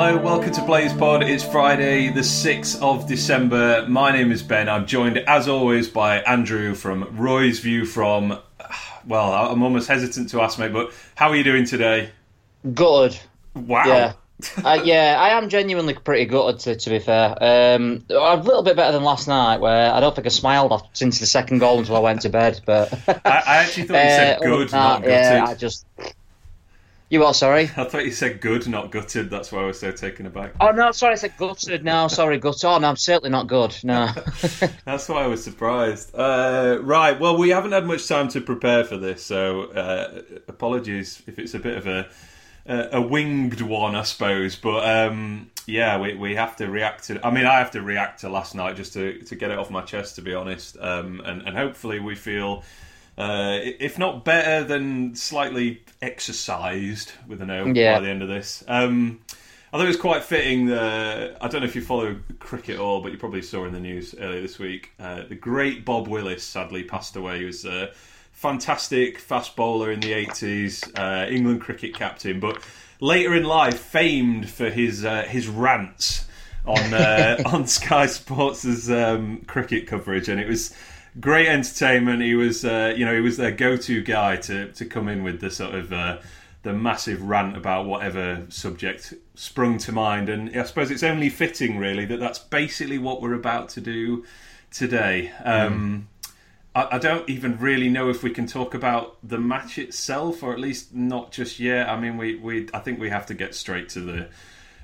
Hello, welcome to Blaze Pod. It's Friday, the 6th of December. My name is Ben. I'm joined, as always, by Andrew from Roy's View from. Well, I'm almost hesitant to ask, mate, but how are you doing today? Gutted. Wow. Yeah. uh, yeah, I am genuinely pretty gutted, to, to be fair. Um, a little bit better than last night, where I don't think I smiled since the second goal until I went to bed. But I, I actually thought you said Uh, good, that, not gutted. yeah, I just. You are Sorry. I thought you said good, not gutted. That's why I was so taken aback. Oh no, sorry, I said gutted. No, sorry, gutted. Oh no, I'm certainly not good. No. That's why I was surprised. Uh, right, well, we haven't had much time to prepare for this, so uh, apologies if it's a bit of a a, a winged one, I suppose. But um, yeah, we, we have to react to. I mean, I have to react to last night just to, to get it off my chest, to be honest. Um, and, and hopefully, we feel. Uh, if not better, than slightly exercised with an O Yeah. by the end of this. Um, I thought it was quite fitting. Uh, I don't know if you follow cricket at all, but you probably saw in the news earlier this week. Uh, the great Bob Willis sadly passed away. He was a fantastic fast bowler in the 80s, uh, England cricket captain, but later in life famed for his uh, his rants on uh, on Sky Sports' um, cricket coverage, and it was great entertainment. He was, uh, you know, he was their go-to guy to to come in with the sort of uh, the massive rant about whatever subject sprung to mind, and I suppose it's only fitting, really, that that's basically what we're about to do today. Um, I, I don't even really know if we can talk about the match itself, or at least not just yet. I mean, we, we I think we have to get straight to the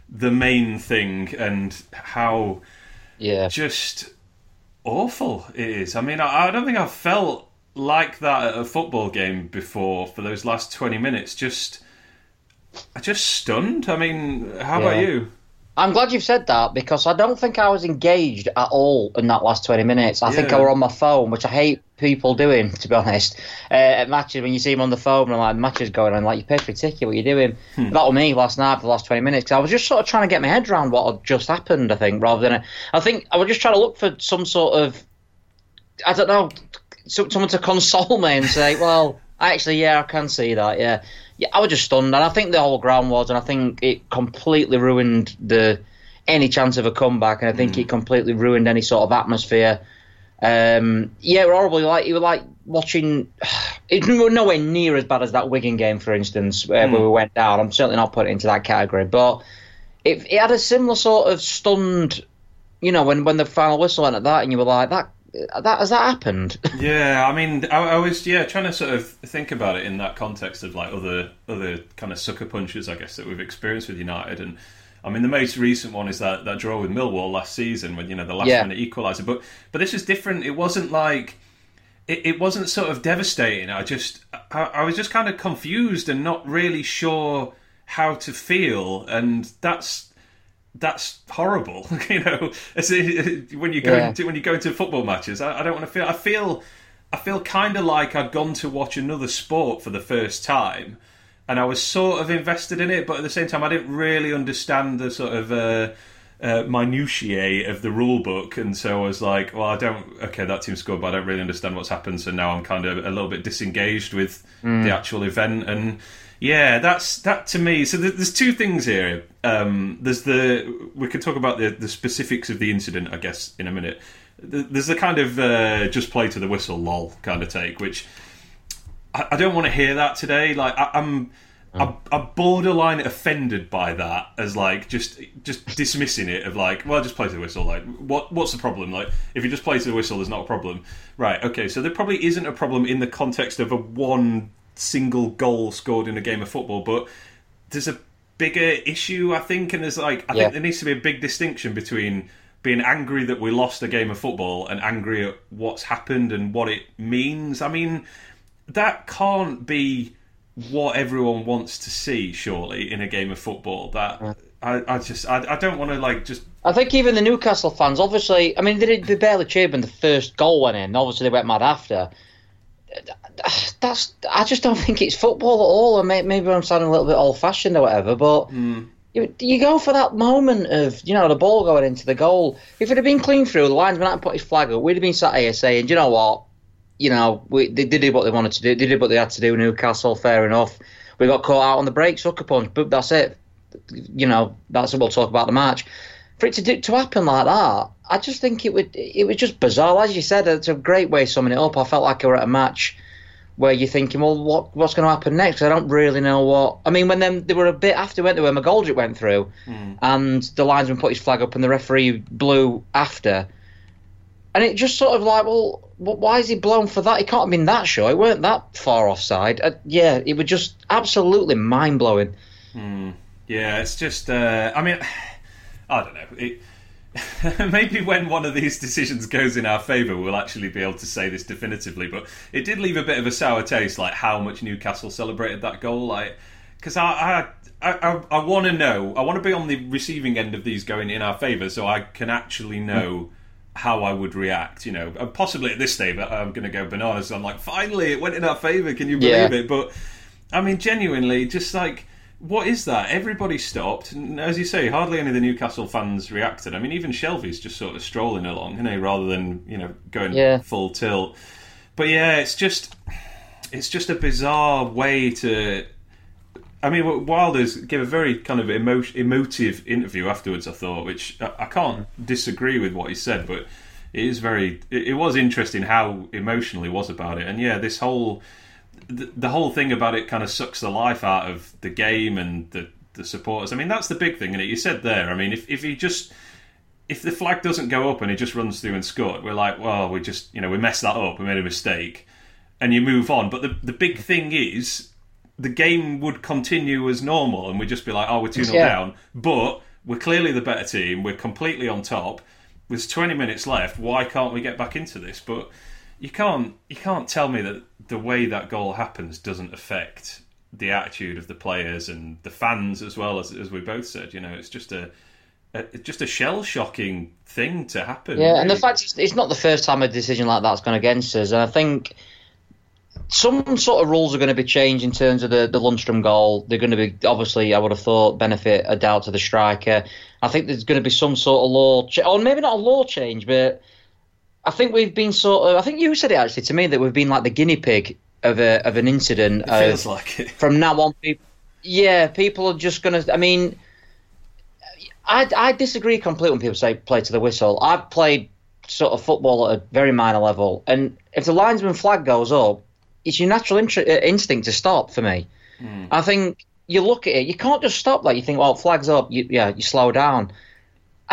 the main thing and how yeah. just awful it is. I mean, I, I don't think I've felt like that at a football game before for those last 20 minutes. Just, I just stunned. I mean, how about you? I'm glad you've said that because I don't think I was engaged at all in that last 20 minutes. I think I were on my phone, which I hate people doing, to be honest. Uh, at matches, when you see them on the phone and like matches going on, like you paid for a ticket, what are you doing? Hmm. That was me last night for the last 20 minutes. 'cause I was just sort of trying to get my head around what had just happened. I think rather than I think I was just trying to look for some sort of I don't know, someone to console me and say, well, actually, yeah, I can see that. Yeah, yeah, I was just stunned, and I think the whole ground was, and I think it completely ruined the any chance of a comeback, and I think hmm. it completely ruined any sort of atmosphere. Um, yeah, it was horrible. Like you were like watching. It was nowhere near as bad as that Wigan game, for instance, uh, where, where we went down. I'm certainly not putting it into that category, but it, it had a similar sort of stunned. You know, when when the final whistle went at that, and you were like, that that has that happened? Yeah, I mean, I, I was yeah trying to sort of think about it in that context of like other other kind of sucker punches, I guess that we've experienced with United, and I mean the most recent one is that that draw with Millwall last season when you know the last Yeah. minute equaliser, but but this was different. It wasn't like it, it wasn't sort of devastating. I just I, I was just kind of confused and not really sure how to feel, and that's that's horrible. you know, when you go Yeah. into, when you go into football matches, I, I don't want to feel. I feel I feel kind of like I'd gone to watch another sport for the first time, and I was sort of invested in it, but at the same time, I didn't really understand the sort of. Uh, uh, minutiae of the rule book, and so I was like, "Well, I don't. Okay, that team scored, but I don't really understand what's happened." So now I'm kind of a little bit disengaged with the actual event, and yeah, that's that to me. So th- there's two things here. Um, there's the we could talk about the the specifics of the incident, I guess, in a minute. There's the kind of uh, just play to the whistle, lol, kind of take, which I, I don't want to hear that today. Like I, I'm. I'm, I'm borderline offended by that as like just just dismissing it of like well just play to the whistle like what what's the problem like if you just play to the whistle there's not a problem right okay so there probably isn't a problem in the context of a one single goal scored in a game of football but there's a bigger issue I think and there's like I Yeah. think there needs to be a big distinction between being angry that we lost a game of football and angry at what's happened and what it means I mean that can't be what everyone wants to see, surely, in a game of football. That I, I just I, I don't want to like just I think even the Newcastle fans, obviously, I mean, they, did- they barely cheered when the first goal went in. Obviously, they went mad after. That's. I just don't think it's football at all. And maybe I'm sounding a little bit old-fashioned or whatever, but hmm. you, you go for that moment of you know the ball going into the goal. If it had been clean through, the linesman hadn't put his flag up, we'd have been sat here saying, you know what? You know, we, they, they did what they wanted to do. They did what they had to do. Newcastle, fair enough. We got caught out on the break, sucker punch, but that's it. you know, that's what we'll talk about the match. For it to do, to happen like that, I just think it would it was just bizarre. As you said, it's a great way of summing it up. I felt like I were at a match where you're thinking, well, what what's going to happen next? I don't really know what. I mean, when them they were a bit after went there where McGoldrick went through, Hmm. and the linesman put his flag up and the referee blew after, and it just sort of like, well, why is he blown for that? He can't have been that sure. It weren't that far offside. Uh, yeah, it was just absolutely mind blowing. Yeah, it's just. Uh, I mean, I don't know. It, maybe when one of these decisions goes in our favour, we'll actually be able to say this definitively. But it did leave a bit of a sour taste, like how much Newcastle celebrated that goal. Like, because I, I, I, I want to know. I want to be on the receiving end of these going in our favour, so I can actually know. How I would react, you know, and possibly at this stage, but I'm going to go bananas. I'm like, finally, it went in our favour. Can you believe Yeah. it? But I mean, genuinely, just like, what is that? Everybody stopped, and as you say, hardly any of the Newcastle fans reacted. I mean, even Shelvey's just sort of strolling along, you know, rather than you know going Yeah. full tilt. But yeah, it's just, it's just a bizarre way to. I mean, Wilder's gave a very kind of emo- emotive interview afterwards. I thought, which I, can't disagree with what he said, but it is very. It, it was interesting how emotional he was about it, and yeah, this whole the, the whole thing about it kind of sucks the life out of the game and the the supporters. I mean, that's the big thing, and you said there. I mean, if if he just if the flag doesn't go up and he just runs through and scored, we're like, well, we just you know we messed that up, we made a mistake, and you move on. But the the big mm. thing is the game would continue as normal, and we'd just be like, oh, we're two 0 Yeah. down, but we're clearly the better team. We're completely on top. There's 20 minutes left. Why can't we get back into this? But you can't you can't tell me that the way that goal happens doesn't affect the attitude of the players and the fans as well as as we both said. You know, it's just a, just a shell shocking thing to happen. Yeah, and the fact it's, it's not the first time a decision like that's gone against us, and I think some sort of rules are going to be changed in terms of the, the Lundstram goal. They're going to be obviously, I would have thought, benefit a doubt to the striker. I think there's going to be some sort of law, ch- or maybe not a law change, but I think we've been sort of. I think you said it actually to me that we've been like the guinea pig of a of an incident. it of- feels like it. from now on, people, yeah, people are just going to. I mean, I, I disagree completely when people say play to the whistle. I've played sort of football at a very minor level, and if the linesman flag goes up, it's your natural uh, instinct to stop for me. I think you look at it, you can't just stop like you think, well, flag's up, you, yeah, you slow down.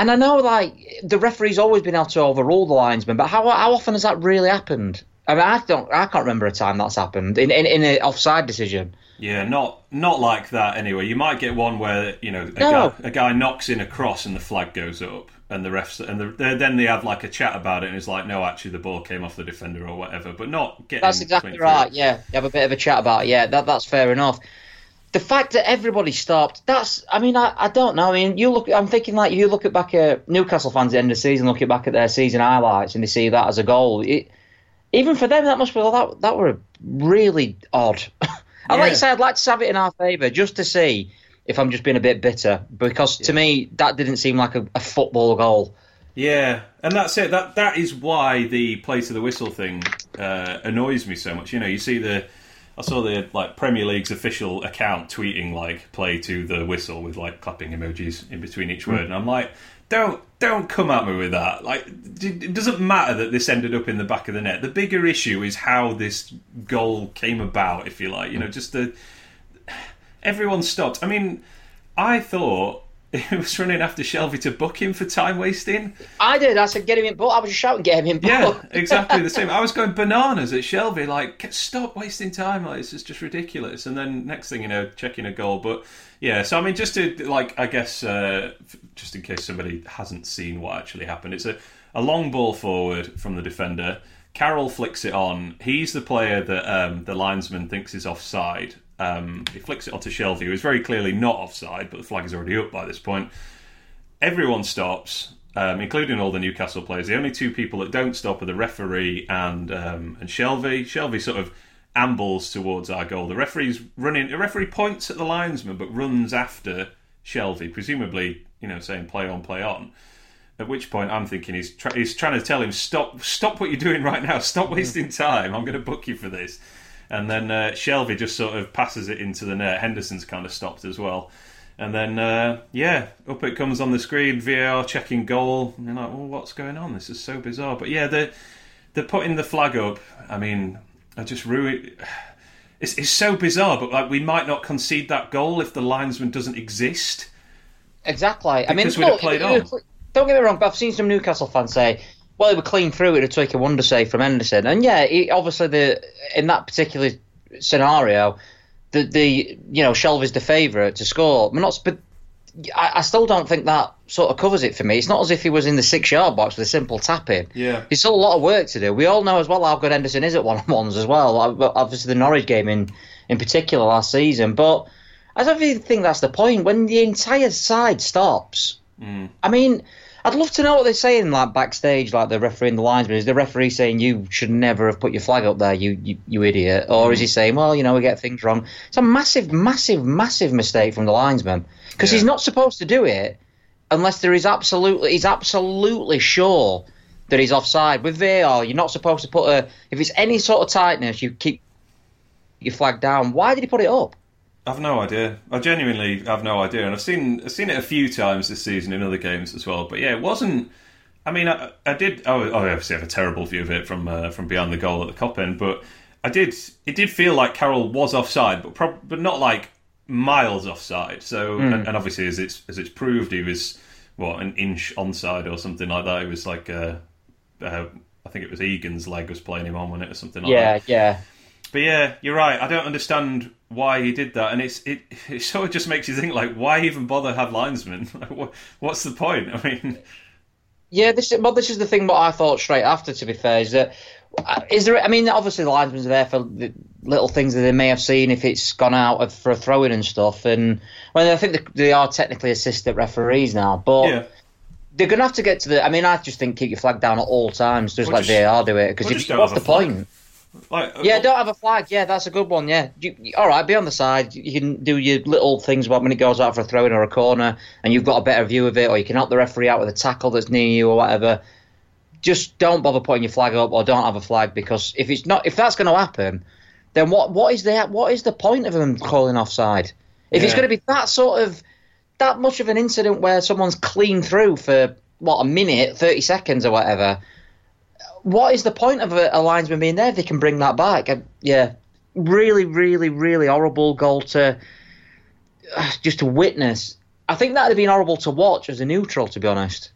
And I know, like, the referee's always been able to overrule the linesman, but how, how often has that really happened? I mean, I don't, I can't remember a time that's happened in in, in an offside decision. Yeah, not not like that anyway. You might get one where you know a, No. guy, a guy knocks in a cross and the flag goes up, and the refs and the, then they have like a chat about it, and it's like, no, actually the ball came off the defender or whatever, but not getting. That's exactly through. right. Yeah, you have a bit of a chat about it. Yeah, that that's fair enough. The fact that everybody stopped, that's. I mean, I, I don't know. I mean, you look. I'm thinking like you look at back at Newcastle fans at the end of the season, look at back at their season highlights, and they see that as a goal. It, even for them, that must be that that were really odd. I'd like Yeah. to say I'd like to have it in our favour just to see if I'm just being a bit bitter because to me that didn't seem like a, a football goal. Yeah, and that's it. That that is why the play to the whistle thing uh, annoys me so much. You know, you see the. I saw the like Premier League's official account tweeting like "play to the whistle" with like clapping emojis in between each word, and I'm like, don't don't come at me with that. Like, it doesn't matter that this ended up in the back of the net. The bigger issue is how this goal came about, if you like. You know, just the everyone stopped. I mean, I thought it was running after Shelvey to book him for time wasting. I did. I said get him in, but I was just shouting get him in. Yeah, exactly the same. I was going bananas at Shelvey, like stop wasting time. Like this is just ridiculous. And then next thing you know, checking a goal. But yeah, so I mean, just to like, I guess, uh, just in case somebody hasn't seen what actually happened, it's a a long ball forward from the defender. Carroll flicks it on. He's the player that um, the linesman thinks is offside. Um, he flicks it onto Shelvey, who is very clearly not offside, but the flag is already up by this point everyone stops, um, including all the Newcastle players. The only two people that don't stop are the referee and um, and Shelvey. Shelvey sort of ambles towards our goal. The referee's running. The referee points at the linesman, but runs after Shelvey, presumably, you know, saying play on, play on. At which point, I'm thinking he's try- he's trying to tell him stop, stop what you're doing right now. Stop wasting time. I'm going to book you for this. And then uh, Shelvey just sort of passes it into the net. Henderson's kind of stopped as well. And then, uh, yeah, up it comes on the screen, VAR checking goal. And you're like, well, what's going on? This is so bizarre. But yeah, they're, they're putting the flag up. I mean, I just ruin. It's, it's so bizarre, but like we might not concede that goal if the linesman doesn't exist. Exactly. I mean, Because we'd have played it- on. don't get me wrong, but I've seen some Newcastle fans say, "Well, it would clean through. It'd take a wonder save from Henderson." And yeah, he, obviously the in that particular scenario, the the you know Shelvey is the favourite to score. Not, but I, I still don't think that sort of covers it for me. It's not as if he was in the six yard box with a simple tap in. Yeah. There's still a lot of work to do. We all know as well how good Henderson is at one on ones as well. Obviously, the Norwich game in, in particular last season. But I don't really think that's the point. When the entire side stops, mm. I mean, I'd love to know what they're saying like backstage, like the referee and the linesman. Is the referee saying you should never have put your flag up there, you you, you idiot? Or is hmm. he saying, well, you know, we get things wrong? It's a massive, massive, massive mistake from the linesman because Yeah. he's not supposed to do it unless there is absolutely he's absolutely sure that he's offside. With VAR, you're not supposed to put a if it's any sort of tightness, you keep your flag down. Why did he put it up? I've no idea. I genuinely have no idea, and I've seen I've seen it a few times this season in other games as well. But yeah, it wasn't. I mean, I, I did. I obviously have a terrible view of it from uh, from beyond the goal at the Kop end, but I did. It did feel like Carroll was offside, but prob- but not like miles offside. So, and, and obviously, as it's as it's proved, he was what an inch onside or something like that. It was like uh, uh, I think it was Egan's leg was playing him on when it or something like that. Yeah, yeah. But yeah, you're right. I don't understand why he did that, and it's it, it sort of just makes you think like, why even bother have linesmen? Like, what, what's the point? I mean, Yeah, this well, this is the thing. What I thought straight after, to be fair, is that uh, there? I mean, obviously the linesmen are there for the little things that they may have seen if it's gone out of, for a throw-in and stuff. And well, I think they, they are technically assistant referees now, but yeah, they're going to have to get to the. I mean, I just think keep your flag down at all times, just Well, like just- are do it. Because well, if just don't what's the flag. point? Like uh, Yeah, oh. don't have a flag. Yeah, that's a good one. Yeah, you, all right, be on the side. You can do your little things about when it goes out for a throw in or a corner, and you've got a better view of it, or you can help the referee out with a tackle that's near you or whatever. Just don't bother putting your flag up, or don't have a flag because if it's not, if that's going to happen, then what what is the what is the point of them calling offside? If it's going to be that sort of that much of an incident where someone's clean through for what a minute, thirty seconds or whatever, what is the point of a, a linesman being there if they can bring that back? Uh, yeah, really, really, really horrible goal to uh, just to witness. I think that'd have been horrible to watch as a neutral, to be honest.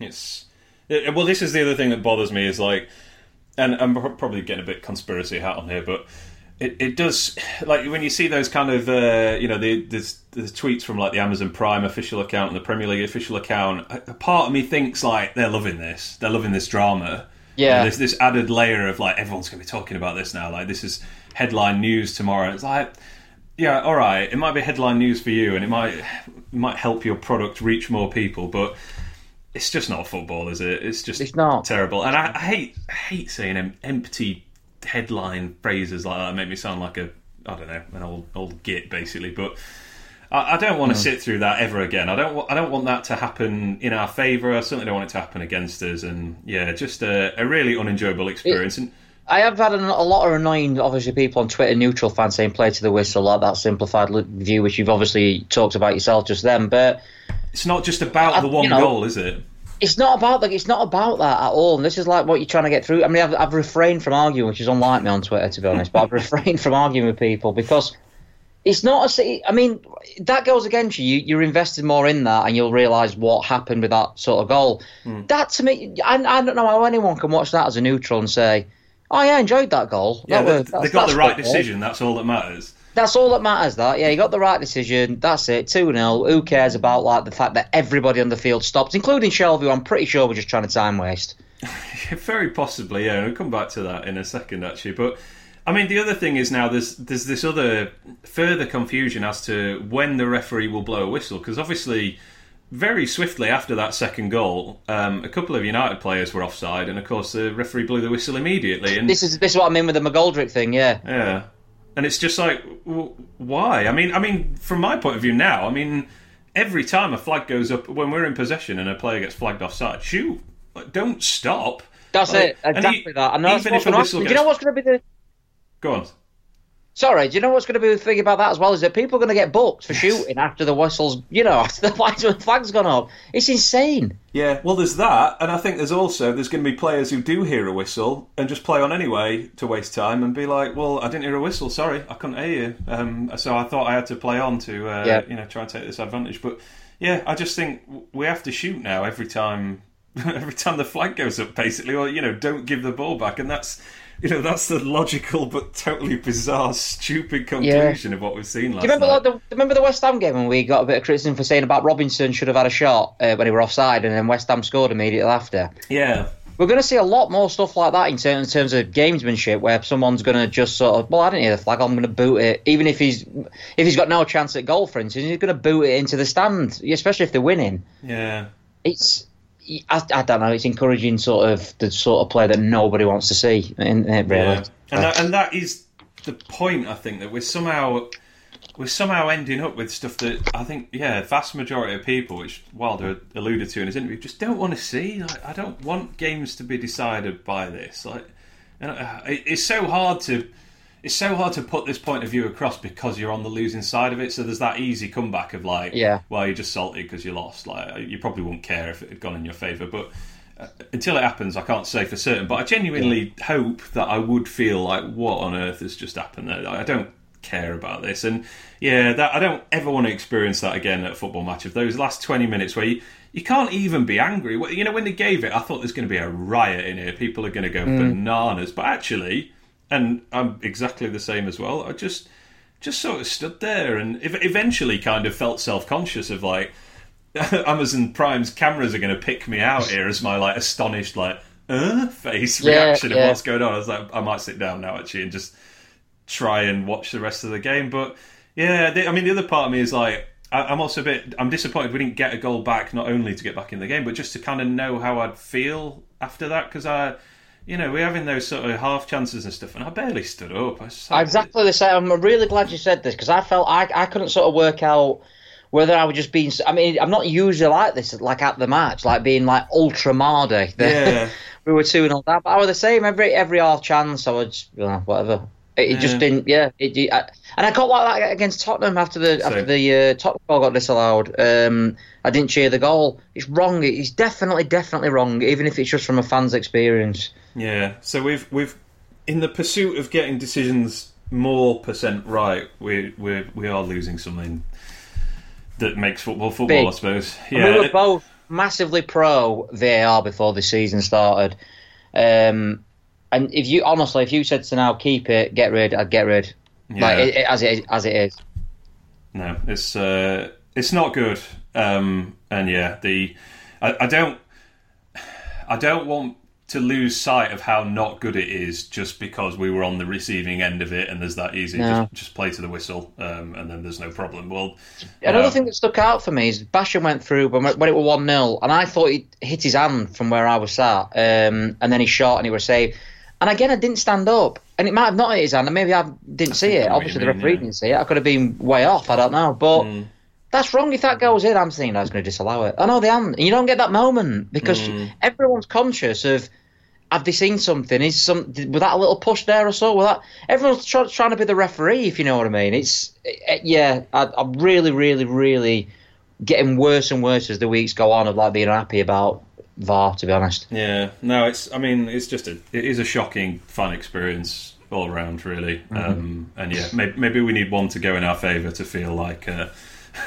it's yeah, well, this is the other thing that bothers me is like, and I'm probably getting a bit conspiracy hat on here, but. It, it does like when you see those kind of uh, you know the, the the tweets from like the Amazon Prime official account and the Premier League official account. A part of me thinks like they're loving this, they're loving this drama, Yeah. And there's this added layer of like everyone's going to be talking about this now. Like this is headline news tomorrow. It's like, yeah, all right, it might be headline news for you, and it might it might help your product reach more people, but it's just not football, is it? It's just It's not. terrible. And I, I hate I hate saying empty headline phrases like that. Make me sound like a I don't know an old old git basically, but. I I don't want to hmm. sit through that ever again. I don't. wa- I don't want that to happen in our favour. I certainly don't want it to happen against us. And yeah, just a, a really unenjoyable experience. and I have had a, a lot of annoying, obviously, people on Twitter, neutral fans saying play to the whistle, like that simplified view, which you've obviously talked about yourself just then. But it's not just about the one you know- goal, is it? it's not about that. It's not about that at all. And this is like what you're trying to get through. I mean, I've, I've refrained from arguing, which is unlike me on Twitter, to be honest. but I've refrained from arguing with people because it's not a. city- I mean, that goes against you. you you're invested more in that, and you'll realise what happened with that sort of goal. Hmm. That to me, I, I don't know how anyone can watch that as a neutral and say, "Oh yeah, I enjoyed that goal." Yeah, That they, was- they got the right decision. That's all that matters. That's all that matters. That yeah, you got the right decision. That's it. Two 0 Who cares about like the fact that everybody on the field stopped, including Shelvey, who I'm pretty sure was just trying to time waste. Very possibly, yeah. We'll come back to that in a second, actually. But I mean, the other thing is now there's there's this other further confusion as to when the referee will blow a whistle because obviously. Very swiftly after that second goal, um, a couple of United players were offside, and of course the referee blew the whistle immediately. And This is this is what I mean with the McGoldrick thing. Yeah, Yeah, and it's just like, w- why? I mean, I mean, from my point of view now, I mean, every time a flag goes up when we're in possession and a player gets flagged offside, shoot, don't stop. that's Like, it. Exactly e- that. And that's even if a whistle. Do you know what's going to be the? Go on. Sorry, do you know what's going to be the thing about that as well? Is that people are going to get booked for shooting after the whistles, you know, after the flags, flag's gone up. It's insane. Yeah, well, there's that, and I think there's also there's going to be players who do hear a whistle and just play on anyway to waste time and be like, "Well, I didn't hear a whistle. Sorry, I couldn't hear you." Um, so I thought I had to play on to, uh, Yeah. you know, try and take this advantage. But yeah, I just think we have to shoot now every time, every time the flag goes up, basically, or you know, don't give the ball back, and that's. You know that's the logical but totally bizarre, stupid conclusion of what we've seen last Do you remember, night. like, the, remember the West Ham game when we got a bit of criticism for saying about Robinson should have had a shot uh, when he were offside and then West Ham scored immediately after? yeah, We're going to see a lot more stuff like that in terms, in terms of gamesmanship, where someone's going to just sort of, well, I didn't hear the flag, I'm going to boot it, even if he's if he's got no chance at goal, for instance, he's going to boot it into the stand, especially if they're winning. yeah. It's, I, I don't know, it's encouraging sort of the sort of play that nobody wants to see, isn't it, really? Yeah. And that, and that is the point. I think that we're somehow we're somehow ending up with stuff that I think, yeah, vast majority of people, which Wilder alluded to in his interview, just don't want to see. Like, I don't want games to be decided by this. Like, and uh, it's so hard to. It's so hard to put this point of view across because you're on the losing side of it. So there's that easy comeback of like, Yeah. well, you're just salty because you lost. Like you probably wouldn't care if it had gone in your favour, but uh, until it happens, I can't say for certain. But I genuinely hope that I would feel like, what on earth has just happened there? I don't care about this, and yeah, that I don't ever want to experience that again at a football match. Of those last twenty minutes where you. You can't even be angry. You know, when they gave it, I thought there's going to be a riot in here. People are going to go bananas. But actually, and I'm exactly the same as well. I just, just sort of stood there and eventually kind of felt self conscious of like, Amazon Prime's cameras are going to pick me out here as my like astonished like uh face Yeah, reaction of what's going on. I was like, I might sit down now actually and just try and watch the rest of the game. But yeah, the, I mean, the other part of me is like, I'm also a bit, I'm disappointed we didn't get a goal back, not only to get back in the game, but just to kind of know how I'd feel after that because I. You know, we're having those sort of half chances and stuff, and I barely stood up. I was Exactly the same. I'm really glad you said this because I felt I, I couldn't sort of work out whether I was just being. I mean, I'm not usually like this, like at the match, like being like ultra mardy. Yeah. we were two and all that, but I was the same every every half chance. I just, you know, whatever. It, it just didn't. Yeah, it, it- I, and I got like that against Tottenham after the after the uh, Tottenham goal got disallowed. Um, I didn't cheer the goal. It's wrong. It's definitely definitely wrong, even if it's just from a fan's experience. Yeah, so we've we've in the pursuit of getting decisions more percent right, we we we are losing something that makes football football, Big. I suppose. And Yeah, we were both massively pro VAR before the season started. Um, and if you honestly, if you said to now keep it, get rid, I'd get rid. Like Yeah. it, it- as it is, as it is. no, it's uh, it's not good. Um, and yeah, the I, I don't I don't want to lose sight of how not good it is just because we were on the receiving end of it and there's that easy No. just, just play to the whistle um, and then there's no problem. Well, Another uh, thing that stuck out for me is Basham went through when, when it was 1 0, and I thought he hit his hand from where I was sat, um, and then he shot and he was saved. And again, I didn't stand up, and it might have not hit his hand, and maybe I didn't see it. Obviously, you the referee yeah. didn't see it. I could have been way off, I don't know. But Mm. That's wrong. If that goes in, I'm thinking I was going to disallow it. I know they. And you don't get that moment because Mm. everyone's conscious of. Have they seen something? Is some was that a little push there or so? Was that everyone's try, trying to be the referee? If you know what I mean. It's eh, yeah. I, I'm really, really, really getting worse and worse as the weeks go on of like being happy about VAR. To be honest. Yeah, no, it's. I mean, it's just a. It is a shocking fun experience all around, really. Mm-hmm. Um, and yeah, maybe, maybe we need one to go in our favour to feel like uh,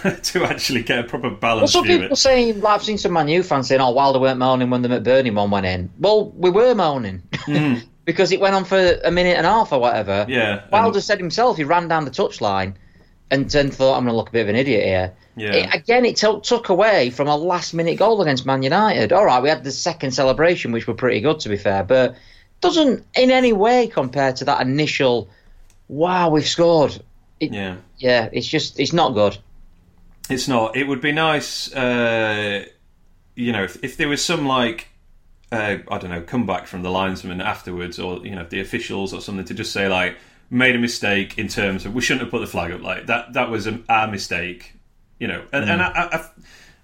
to actually get a proper Well, some people it. saying, like I've seen some Man U fans saying, "Oh, Wilder weren't moaning when the McBurnie one went in." Well, we were moaning because it went on for a minute and a half or whatever. Mm. Yeah, and- Wilder said himself he ran down the touchline and then thought, "I'm going to look a bit of an idiot here." Yeah. It- again, it took took away from a last minute goal against Man United. All right, we had the second celebration, which were pretty good to be fair, but doesn't in any way compare to that initial. Wow, we've scored. It, Yeah, yeah, it's just it's not good. It's not. It would be nice, uh, you know, if, if there was some like. Uh, I don't know, comeback from the linesman afterwards, or you know, the officials or something to just say like, made a mistake in terms of we shouldn't have put the flag up. Like that, that was a, our mistake, you know. And, and I, I,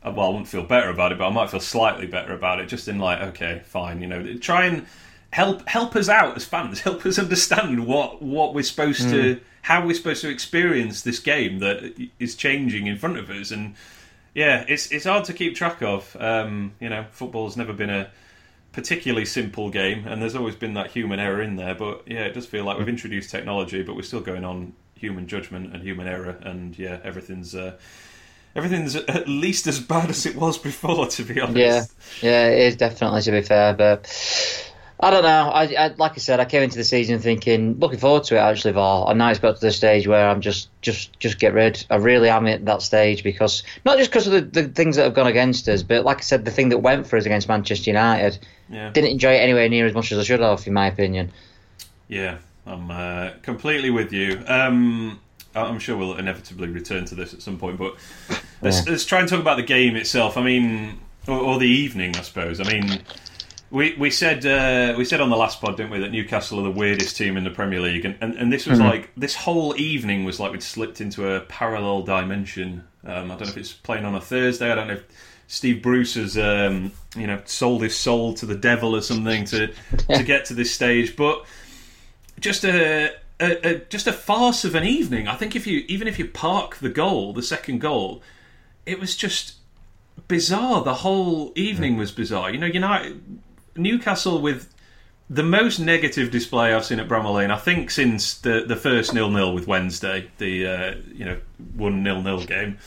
I, well, I wouldn't feel better about it, but I might feel slightly better about it. Just in like, okay, fine, you know, try and help help us out as fans. Help us understand what what we're supposed mm. to, how are we're supposed to experience this game that is changing in front of us. And yeah, it's it's hard to keep track of. Um, you know, football's never been a particularly simple game, and there's always been that human error in there. But yeah, it does feel like we've introduced technology, but we're still going on human judgment and human error, and yeah, everything's. Uh, everything's at least as bad as it was before, to be honest. Yeah, yeah, it is definitely to be fair, but I don't know. I, I, like I said, I came into the season thinking, looking forward to it actually, VAR. And now it's got to the stage where I'm just, just, just get rid. I really am at that stage because not just because of the, the things that have gone against us, but like I said, the thing that went for us against Manchester United, yeah. didn't enjoy it anywhere near as much as I should have, in my opinion. Yeah, I'm uh, completely with you. Um, I'm sure we'll inevitably return to this at some point, but let's, yeah. let's try and talk about the game itself. I mean, or, or the evening, I suppose. I mean we we said uh, we said on the last pod, didn't we, that Newcastle are the weirdest team in the Premier League, and and, and this was mm-hmm. like this whole evening was like we'd slipped into a parallel dimension. Um, I don't know if it's playing on a Thursday. I don't know if Steve Bruce has um, you know sold his soul to the devil or something to to get to this stage, but just a, a, a just a farce of an evening. I think if you even if you park the goal, the second goal, it was just bizarre. The whole evening was bizarre. You know, United Newcastle with the most negative display I've seen at Bramall Lane, I think, since the the first nil nil with Wednesday, the uh, you know one nil nil game.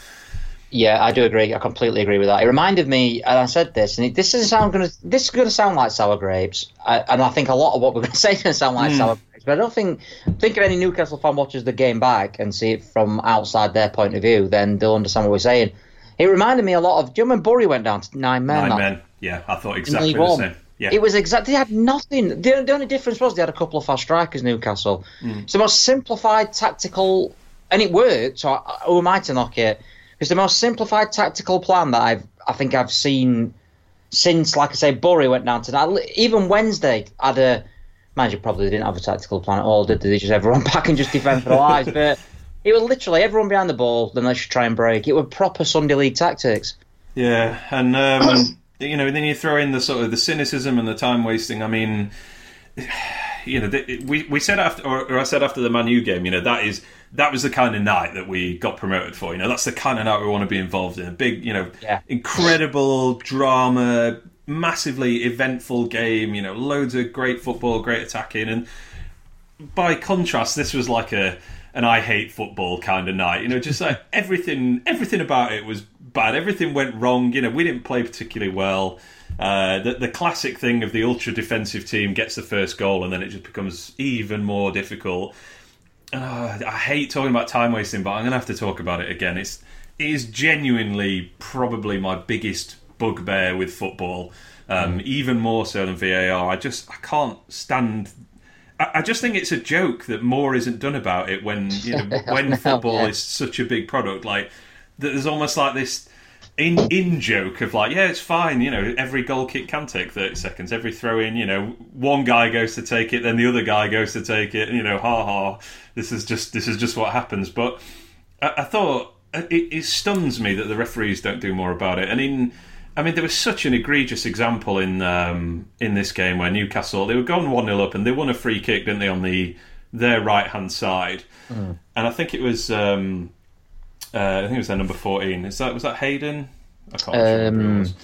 Yeah, I do agree. I completely agree with that. It reminded me, and I said this, and it, this is sound going to this is going to sound like sour grapes, I, and I think a lot of what we're going to say is going to sound like mm. sour grapes. But I don't think think if any Newcastle fan watches the game back and see it from outside their point of view, then they'll understand what we're saying. It reminded me a lot of. Do you remember Bury went down to nine men? Nine men. Yeah, I thought exactly the same. Yeah. It was exactly. They had nothing. The, the, only difference was they had a couple of fast strikers. Newcastle. Mm. It's the most simplified tactical, and it worked. So I, who am I to knock it? It's the most simplified tactical plan that I've. I think I've seen since, like I say, Bury went down to that. Even Wednesday had a. Mind you, probably didn't have a tactical plan at all, did they? Just everyone back and just defend for their lives. But it was literally everyone behind the ball. Then they should try and break. It was proper Sunday league tactics. Yeah, and um, you know, then you throw in the sort of the cynicism and the time wasting. I mean, you know, we we said after, or, I said after the Manu game, you know, that is that was the kind of night that we got promoted for. You know, that's the kind of night we want to be involved in. A big, you know, yeah. incredible drama, massively eventful game. You know, loads of great football, great attacking, and by contrast, this was like a an I hate football kind of night. You know, just like everything, everything about it was bad. Everything went wrong. You know, we didn't play particularly well. Uh, the, the classic thing of the ultra defensive team gets the first goal and then it just becomes even more difficult. Uh, I hate talking about time wasting, but I'm going to have to talk about it again. It's it is genuinely probably my biggest bugbear with football, um, mm. even more so than VAR. I just I can't stand. I, I just think it's a joke that more isn't done about it when you know, when football yeah. is such a big product. Like there's almost like this in in joke of like, yeah, it's fine. You know, every goal kick can take thirty seconds. Every throw in, you know, one guy goes to take it, then the other guy goes to take it. You know, ha ha. This is just this is just what happens. But I, I thought uh, it, it stuns me that the referees don't do more about it. And in I mean, there was such an egregious example in um, in this game where Newcastle they were going one 0 up and they won a free kick, didn't they, on the their right hand side? Mm. And I think it was um, uh, I think it was their number fourteen. Is that was that Hayden? I can't remember. Um,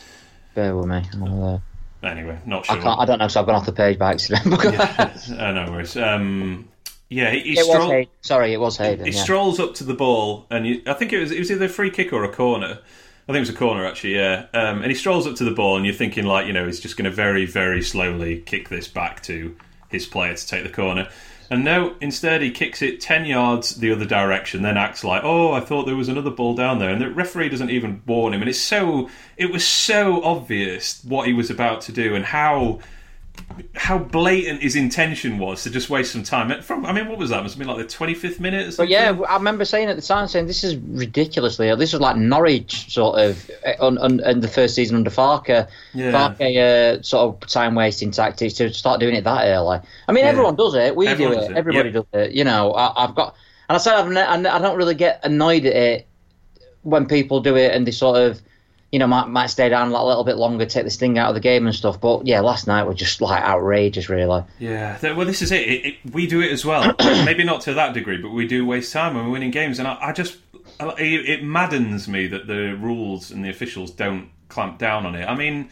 bear with me. Uh, anyway, not sure. I, can't, I don't know. So I've gone off the page by accident. yeah, uh, no worries. Um, yeah, he, he it stroll- was Hayden. Sorry, it was Hayden. He, yeah. strolls up to the ball, and he, I think it was it was either a free kick or a corner. I think it was a corner actually, yeah. Um, and he strolls up to the ball, and you're thinking like, you know, he's just going to very, very slowly kick this back to his player to take the corner. And no, instead he kicks it 10 yards the other direction, then acts like, oh, I thought there was another ball down there. And the referee doesn't even warn him. And it's so, it was so obvious what he was about to do and how how blatant his intention was to just waste some time. From I mean, what was that? It Must have been like the twenty fifth minute. or But yeah, I remember saying at the time, saying this is ridiculously. This was like Norwich sort of on, on, on the first season under Farke. Yeah. Farke uh, sort of time wasting tactics to start doing it that early. I mean, yeah. everyone does it. We everyone do it. it. Everybody yep. does it. You know, I, have got, and I said I've, I don't really get annoyed at it when people do it and they sort of you know, might might stay down a little bit longer, take the sting out of the game and stuff. But yeah, last night was just like outrageous, really. Yeah, well, this is it. it, it we do it as well. Maybe not to that degree, but we do waste time when we're winning games, and I, I just it, it maddens me that the rules and the officials don't clamp down on it. I mean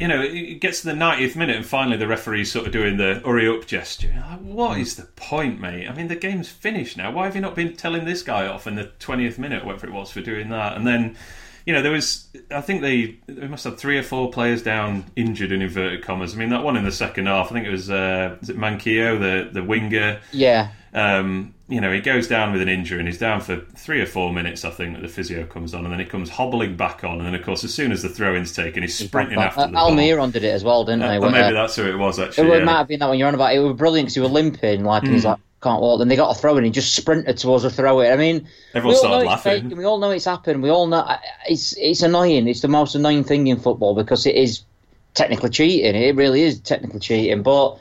you know, it gets to the 90th minute and finally the referee's sort of doing the hurry up gesture. Like, what mm. is the point, mate? I mean, the game's finished now. Why have you not been telling this guy off in the 20th minute, whatever it was, for doing that? And then, you know, there was, I think they, they must have three or four players down injured in inverted commas. I mean, that one in the second half, I think it was, uh, was it Manquillo, the, the winger? Yeah. Um, you know, he goes down with an injury and he's down for three or four minutes, I think, that the physio comes on, and then he comes hobbling back on. And then, of course, as soon as the throw in's taken, he's sprinting after the ball. Almiron did it as well, didn't uh, they? Well, maybe that's who it was, actually. It yeah. might have been that one you're on about. It was brilliant because he was limping, like, and he's like, can't walk. Then they got a throw and he just sprinted towards the throw it. I mean, everyone started laughing. Fake, we all know it's happened. We all know it's it's annoying. It's the most annoying thing in football because it is technically cheating. It really is technically cheating, but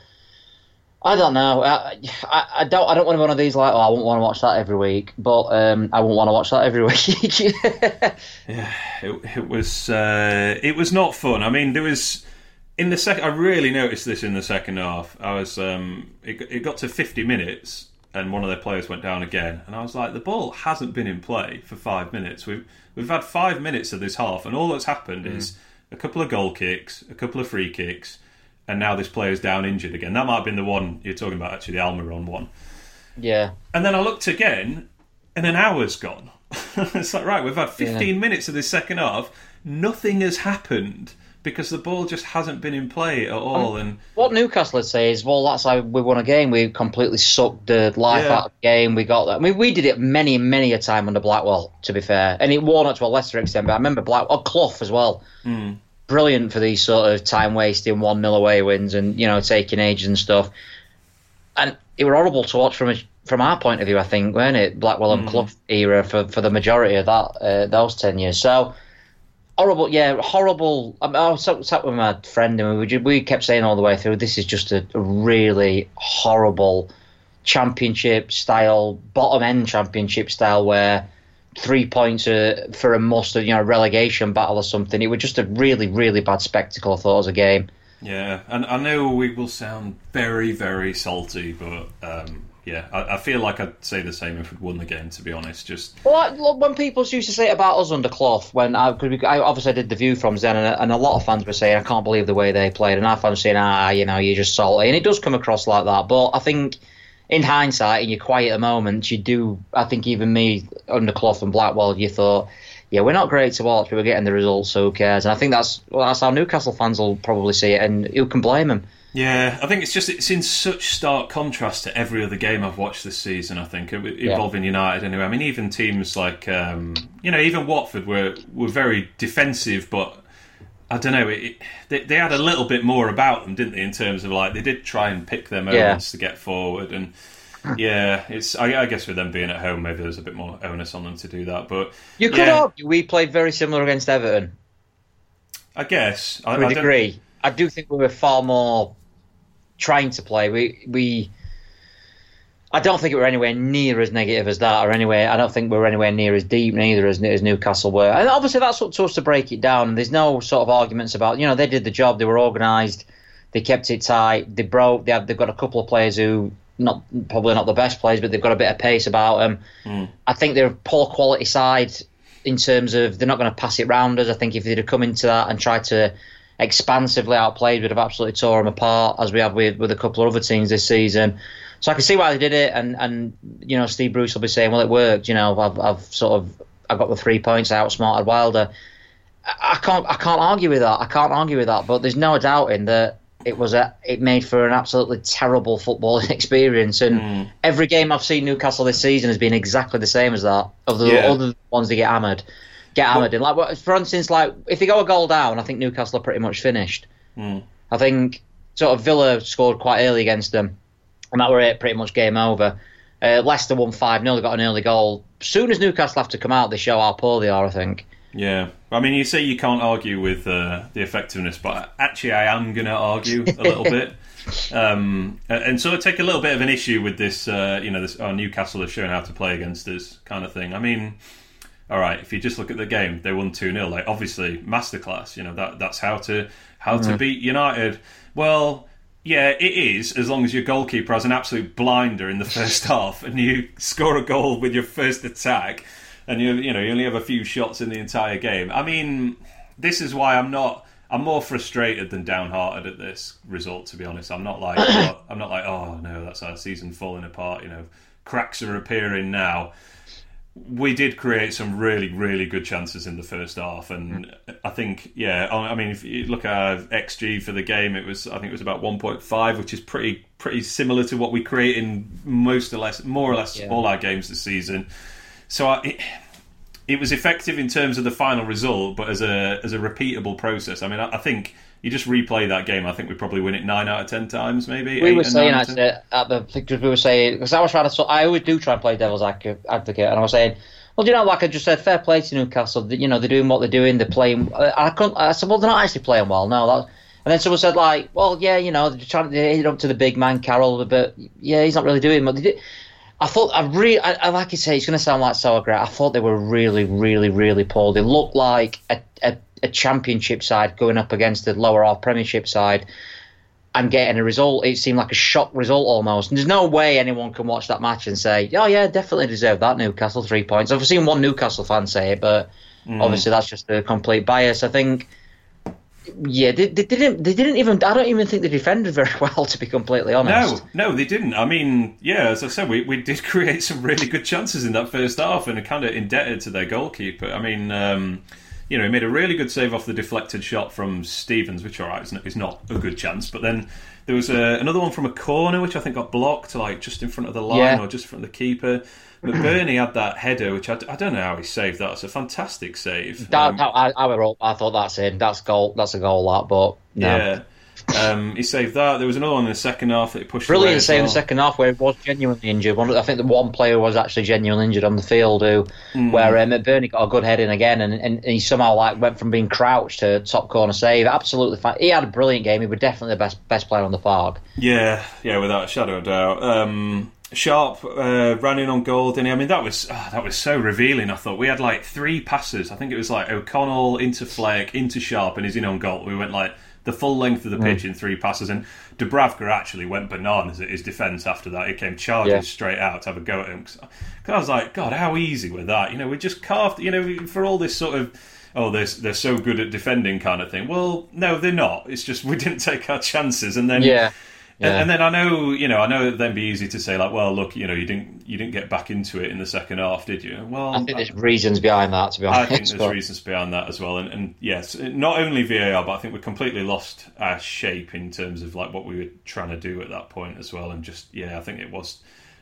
I don't know. I, I, I, don't. I don't want to be one of these like, oh, I won't want to watch that every week, but um, I won't want to watch that every week. yeah, it, it was. Uh, it was not fun. I mean, there was in the second. I really noticed this in the second half. I was. Um, it, it got to fifty minutes, and one of their players went down again, and I was like, the ball hasn't been in play for five minutes. We've we've had five minutes of this half, and all that's happened mm. is a couple of goal kicks, a couple of free kicks and now this player's down injured again. That might have been the one you're talking about, actually, the Almiron one. Yeah. And then I looked again, and an hour's gone. it's like, right, we've had 15 yeah. minutes of this second half. Nothing has happened because the ball just hasn't been in play at all. Um, and what Newcastle would say is, well, that's how we won a game. We completely sucked the life yeah. out of the game. We got that. I mean, we did it many, many a time under Blackwell, to be fair, and it wore not to a lesser extent. But I remember Blackwell, Clough as well. Mm brilliant for these sort of time wasting one nil away wins and you know taking ages and stuff. And it were horrible to watch from a, from our point of view. I think, weren't it, Blackwell and mm. Clough era for, for the majority of that uh, those ten years. So horrible, yeah, horrible. I, mean, I was sat with my friend and we we kept saying all the way through, this is just a, a really horrible championship style, bottom end championship style where three points uh, for a must, you know, relegation battle or something. It was just a really, really bad spectacle. I thought as a game. Yeah, and I know we will sound very, very salty, but um, yeah, I, I, feel like I'd say the same if we'd won the game. To be honest, just well, when people used to say it about us under Clough, when I, cause I obviously did the view from Zen, and, and, a lot of fans were saying, "I can't believe the way they played," and our fans saying, "Ah, you know, you're just salty," and it does come across like that. But I think in hindsight, in your quieter moments, you do. I think even me under Clough and Blackwell, you thought, yeah, we're not great to watch, but we're getting the results, so who cares? And I think that's well, that's how Newcastle fans will probably see it, and who can blame them? Yeah, I think it's just it's in such stark contrast to every other game I've watched this season. I think involving yeah. United anyway. I mean, even teams like um, you know, even Watford were were very defensive, but I don't know. It, they, they had a little bit more about them, didn't they? In terms of like they did try and pick their moments yeah. to get forward, and yeah, it's. I, I, guess with them being at home, maybe there's a bit more onus on them to do that. But you could yeah. argue we played very similar against Everton. I guess to I, a degree. I do think we were far more trying to play. We we I don't think it were anywhere near as negative as that, or anywhere. I don't think we were anywhere near as deep neither as, as Newcastle were. And obviously, that's up to us to break it down. There's no sort of arguments about you know they did the job, they were organised, they kept it tight, they broke. They have, they've got a couple of players who not probably not the best players, but they've got a bit of pace about them. Mm. I think they're a poor quality side in terms of they're not going to pass it round us. I think if they'd have come into that and tried to expansively outplayed, we'd have absolutely tore them apart as we have with with a couple of other teams this season. So I can see why they did it, and and you know Steve Bruce will be saying, well, it worked. You know, I've I've sort of I got the three points, I outsmarted Wilder. I, I can't I can't argue with that. I can't argue with that. But there's no doubting that it was a it made for an absolutely terrible footballing experience. And mm. every game I've seen Newcastle this season has been exactly the same as that. Of the yeah. other ones they get hammered, get hammered in. Like for instance, like if they go a goal down, I think Newcastle are pretty much finished. Mm. I think sort of Villa scored quite early against them and that were it, pretty much game over. Uh, Leicester won 5 0, they got an early goal. Soon as Newcastle have to come out, they show how poor they are, I think. Yeah. I mean, you say you can't argue with uh, the effectiveness, but actually, I am going to argue a little bit. Um, and sort of take a little bit of an issue with this, uh, you know, this oh, Newcastle has shown how to play against us kind of thing. I mean, all right, if you just look at the game, they won 2 0. Like, obviously, masterclass, you know, that that's how to how to beat United. Well, yeah, it is, as long as your goalkeeper has an absolute blinder in the first half and you score a goal with your first attack and you you know, you only have a few shots in the entire game. I mean, this is why I'm not I'm more frustrated than downhearted at this result. To be honest, I'm not like I'm not like oh no, that's our season falling apart. You know, cracks are appearing now. We did create some really, really good chances in the first half, and mm. I think, yeah, I mean, if you look at our xG for the game, it was, I think, it was about 1.5, which is pretty, pretty similar to what we create in most or less, more or less, Yeah. all our games this season. So I, it, it was effective in terms of the final result, but as a as a repeatable process. I mean, I, I think you just replay that game. I think we probably win it nine out of ten times, maybe. We were saying nine out of 10. actually at the because we were saying because I was trying to so I always do try and play devil's advocate and I was saying well do you know like I just said fair play to Newcastle that, you know they're doing what they're doing they're playing I, I couldn't I said well they're not actually playing well no that and then someone said like well yeah you know they're trying to hit up to the big man Carroll but yeah he's not really doing did. I thought I really, I, I like you say, it's going to sound like grapes. I thought they were really, really, really poor. They looked like a, a, a championship side going up against the lower half Premiership side and getting a result. It seemed like a shock result almost. And there's no way anyone can watch that match and say, "Oh yeah, definitely deserve that Newcastle three points." I've seen one Newcastle fan say it, but mm. obviously that's just a complete bias. I think. Yeah, they, they didn't. They didn't even. I don't even think they defended very well, to be completely honest. No, no, they didn't. I mean, yeah, as I said, we, we did create some really good chances in that first half and are kind of indebted to their goalkeeper. I mean, um, you know, he made a really good save off the deflected shot from Stevens, which, all right, is not, is not a good chance. But then there was a, another one from a corner, which I think got blocked, like just in front of the line Yeah. or just in front of the keeper. But Bernie had that header, which I don't know how he saved that. It's a fantastic save. That, Um, that- I, I, I thought that's in. That's goal. That's a goal. That, but no. Yeah. Um, he saved that. There was another one in the second half that he pushed Brilliant save in the second half where he was genuinely injured. One, I think the one player was actually genuinely injured on the field, who Hmm. where um, McBurnie got a good head in again, and, and he somehow like went from being crouched to top corner save. Absolutely fine. He had a brilliant game. He was definitely the best best player on the park. Yeah, yeah, without a shadow of doubt. Um, Sharp uh, ran in on goal, didn't? I mean, that was ah, that was so revealing. I thought we had like three passes. I think it was like O'Connell into Fleck into Sharp, and he's in on goal. We went like the full length of the pitch in three passes, and Dubravka actually went bananas at his defence after that. He came charging Yeah. straight out to have a go at him. Because I was like, God, how easy with that? You know, we just carved. You know, for all this sort of. Oh, they're, they're so good at defending, kind of thing. Well, no, they're not. It's just we didn't take our chances, and then Yeah. And, Yeah. and then I know, you know, I know it'd then be easy to say like, well, look, you know, you didn't, you didn't get back into it in the second half, did you? Well, I think there's reasons behind that. To be honest, I think there's but- reasons behind that as well, and, and yes, not only VAR, but I think we completely lost our shape in terms of like what we were trying to do at that point as well, and just yeah, I think it was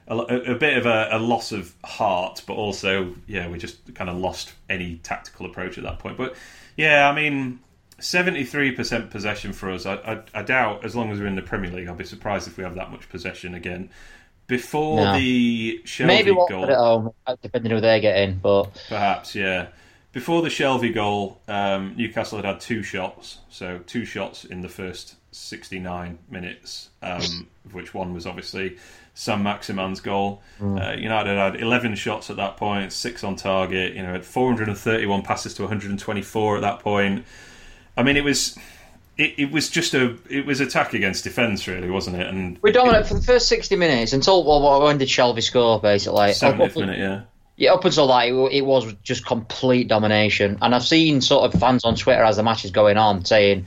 a, a, a bit of a, a loss of heart, but also yeah, we just kind of lost any tactical approach at that point. But yeah, I mean. Seventy-three percent possession for us. I, I, I doubt, as long as we're in the Premier League, I'll be surprised if we have that much possession again. Before No. the Shelvey Maybe goal, Watford at home, depending who they get in. But Perhaps, yeah. Before the Shelvey goal, um, Newcastle had had two shots. So two shots in the first 69 minutes, um, of which one was obviously Saint-Maximin's goal. Uh, United had 11 shots at that point, six on target. You know, had 431 passes to 124 at that point. I mean, it was. It, it was just a it was attack against defence really wasn't it and we dominate for the first sixty minutes until well, when did Shelvey score? Basically, Up- 70th minute yeah Yeah, up until that, it, it was just complete domination. And I've seen sort of fans on Twitter as the match is going on saying,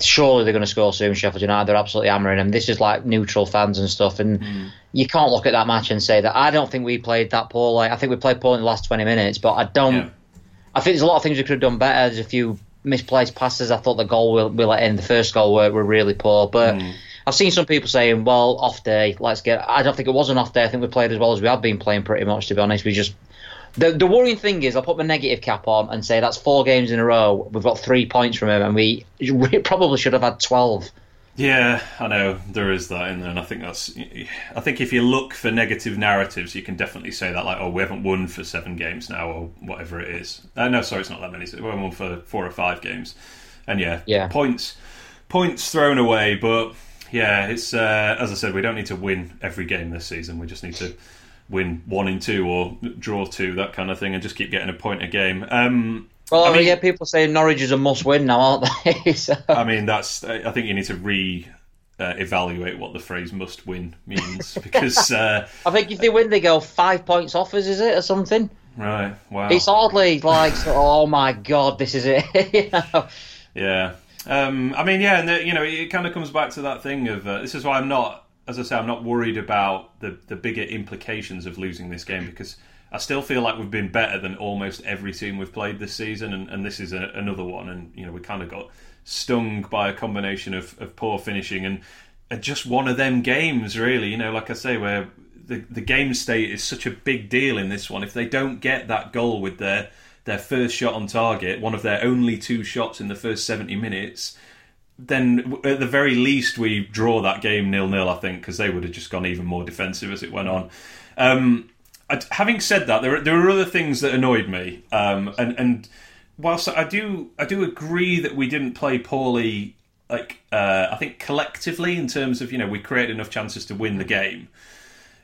surely they're going to score soon, Sheffield United. They're absolutely hammering them. This is like neutral fans and stuff. And Hmm. you can't look at that match and say that. I don't think we played that poorly. I think we played poorly in the last 20 minutes, but I don't. Yeah. I think there's a lot of things we could have done better. There's a few misplaced passes. I thought the goal we, we let in, the first goal, were, were really poor. But. Hmm. I've seen some people saying, "Well, off day, let's get." I don't think it was an off day. I think we played as well as we have been playing, pretty much. To be honest, we just the the worrying thing is, I'll put my negative cap on and say that's four games in a row. We've got three points from him, and we, we probably should have had twelve. Yeah, I know there is that in there, and I think that's. I think if you look for negative narratives, you can definitely say that, like, oh, we haven't won for seven games now, or whatever it is. Uh, no, sorry, it's not that many. We haven't won for four or five games, and yeah, Yeah. points, points thrown away. But yeah, it's uh, as I said, we don't need to win every game this season. We just need to win one in two or draw two, that kind of thing, and just keep getting a point a game. Um, well, I mean, yeah, people say Norwich is a must-win now, aren't they? so... I mean, that's. I think you need to re. Uh, evaluate what the phrase "must win" means because uh, I think if they win, they go five points off us, is it, or something? Right. Wow. It's oddly like, oh my god, this is it. you know? Yeah. Um, I mean, yeah, and the, you know, it kind of comes back to that thing of uh, this is why I'm not, as I say, I'm not worried about the the bigger implications of losing this game because I still feel like we've been better than almost every team we've played this season, and, and this is a, another one. And you know, we kind of got stung by a combination of, of poor finishing and, just one of them games, really. You know, like I say, where the the game state is such a big deal in this one. If they don't get that goal with their their first shot on target, one of their only two shots in the first seventy minutes, then at the very least we draw that game nil nil. I think because they would have just gone even more defensive as it went on. Um, having said that, there are, there are other things that annoyed me, um, and and whilst I do I do agree that we didn't play poorly, like uh, I think collectively in terms of you know we created enough chances to win the game.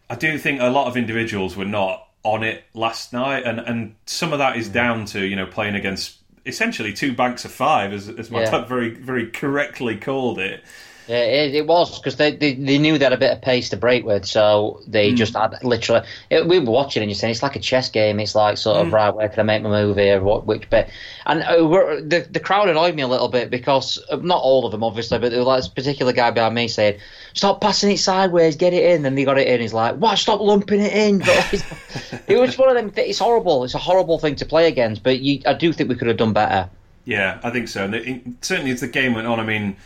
I do think a lot of individuals were not on it last night, and and some of that is down to you know playing against essentially two banks of five, as as my yeah. dad very very correctly called it. Yeah, it, it was because they, they, they knew they had a bit of pace to break with, so they mm. just had literally. It, we were watching and you're saying it's like a chess game. It's like sort of mm. right, where can I make my move here? What which bit? And uh, the the crowd annoyed me a little bit because uh, not all of them obviously, but there was like this particular guy behind me saying, "Stop passing it sideways, get it in." Then they got it in. He's like, "What? Stop lumping it in." it was one of them. It's horrible. It's a horrible thing to play against, but you, I do think we could have done better. Yeah, I think so. And it, certainly as the game went on, I mean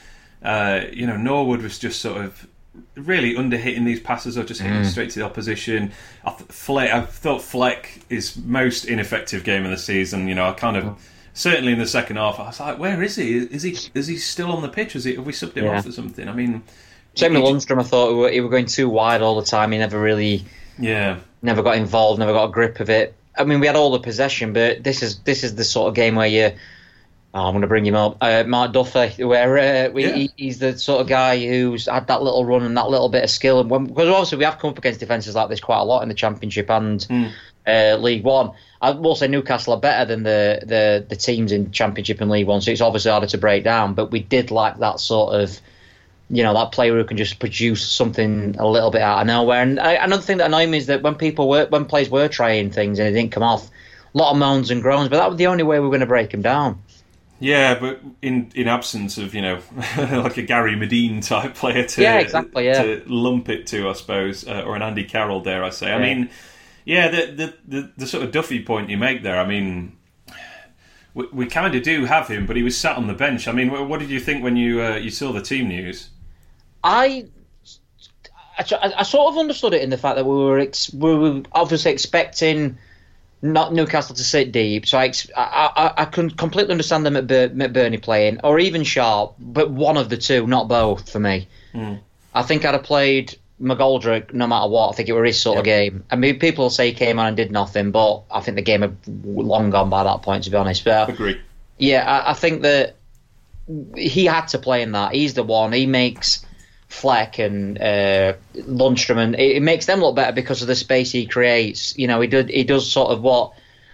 uh, you know, Norwood was just sort of really under hitting these passes or just hitting mm. straight to the opposition. I, th- Fleck, I thought Fleck is most ineffective game of the season. You know, I kind of. Certainly in the second half, I was like, "Where is he? Is he is he still on the pitch? Is he, have we subbed him yeah. off or something?" I mean, same with Lundstram. I thought he were, he were going too wide all the time. He never really, yeah, never got involved, never got a grip of it. I mean, we had all the possession, but this is this is the sort of game where you Oh, I'm going to bring him up. Uh, Mark Duffy, where uh, we, yeah. he, he's the sort of guy who's had that little run and that little bit of skill. And when, because obviously we have come up against defences like this quite a lot in the Championship and mm. uh, League One. I will say Newcastle are better than the, the, the teams in Championship and League One, so it's obviously harder to break down. But we did like that sort of, you know, that player who can just produce something a little bit out of nowhere. And I, another thing that annoyed me is that when people were, when players were trying things and it didn't come off, a lot of moans and groans. But that was the only way we were going to break him down. Yeah, but in in absence of you know like a Gary Madine type player to yeah exactly yeah. to lump it to, I suppose, uh, or an Andy Carroll, dare I say? Yeah. I mean, yeah, the, the, the the sort of Duffy point you make there. I mean, we, we kind of do have him, but he was sat on the bench. I mean, what, what did you think when you uh, you saw the team news? I I, I, sort of understood it in the fact that we were ex- we were obviously expecting not Newcastle to sit deep. So I, I, I, I can completely understand them at McBurnie playing, or even Sharp, but one of the two, not both for me. Mm. I think I'd have played McGoldrick no matter what. I think it were his sort yep. of game. I mean, people say he came on and did nothing, but I think the game had long gone by that point, to be honest. But agree. Yeah, I, I think that he had to play in that. He's the one. He makes Fleck and uh, Lundstram, and it, it, makes them look better because of the space he creates. You know, he did he does sort of what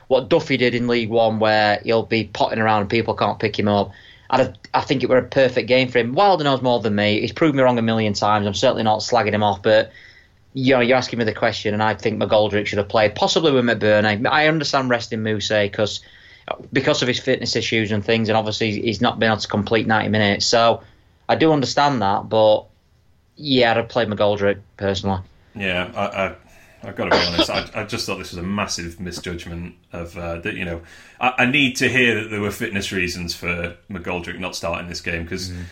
what Duffy did in League One, where he'll be potting around and people can't pick him up. I, I think it were a perfect game for him. Wilder knows more than me. He's proved me wrong a million times. I'm certainly not slagging him off, but you know, you're asking me the question, and I think McGoldrick should have played, possibly with McBurnie. I understand resting Moose because because of his fitness issues and things, and obviously he's not been able to complete 90 minutes. So I do understand that, but yeah, I'd have played McGoldrick personally. Yeah, I, I, I've got to be honest. I, I, just thought this was a massive misjudgment of uh, that. You know, I, I, need to hear that there were fitness reasons for McGoldrick not starting this game because. Mm.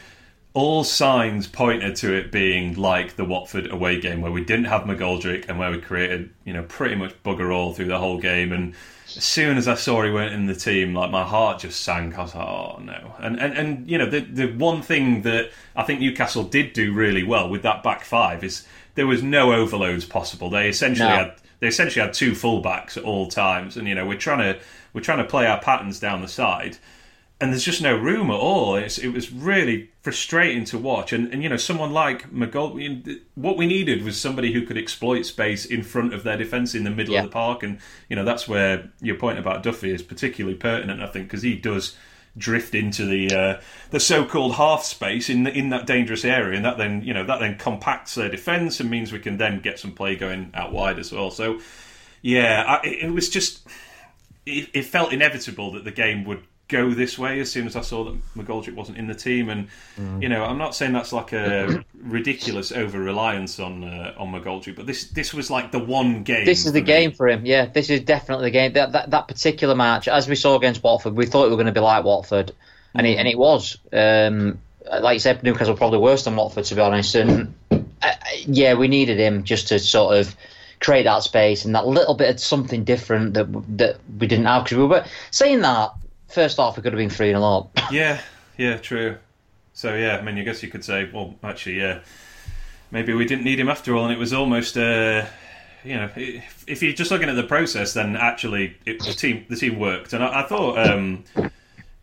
All signs pointed to it being like the Watford away game, where we didn't have McGoldrick and where we created, you know, pretty much bugger all through the whole game. And as soon as I saw he weren't in the team, like my heart just sank. I was like, oh no. And and, and you know, the the one thing that I think Newcastle did do really well with that back five is there was no overloads possible. They essentially no. had they essentially had two fullbacks at all times, and you know we're trying to we're trying to play our patterns down the side. And there's just no room at all. It's, it was really frustrating to watch. And, and you know, someone like McGoldrick, what we needed was somebody who could exploit space in front of their defence in the middle Yeah. of the park. And, you know, that's where your point about Duffy is particularly pertinent, I think, because he does drift into the uh, the so-called half space in in that dangerous area, and that then you know that then compacts their defence and means we can then get some play going out wide as well. So yeah, I, it it was just it, it felt inevitable that the game would go this way as soon as I saw that McGoldrick wasn't in the team, and Mm. you know I'm not saying that's like a ridiculous over reliance on uh, on McGoldrick, but this this was like the one game. This is the me. game for him. Yeah, this is definitely the game. That that, that particular match, as we saw against Watford, we thought it was going to be like Watford, and it, and it was. Um, like you said, Newcastle probably worse than Watford to be honest. And uh, yeah, we needed him just to sort of create that space and that little bit of something different that that we didn't have because we were saying that first off we could have been three 0 up. Yeah, yeah, true. So yeah, I mean, I guess you could say, well, actually, yeah, maybe we didn't need him after all, and it was almost, uh, you know, if, if you're just looking at the process, then actually it, the team the team worked, and I, I thought. Um,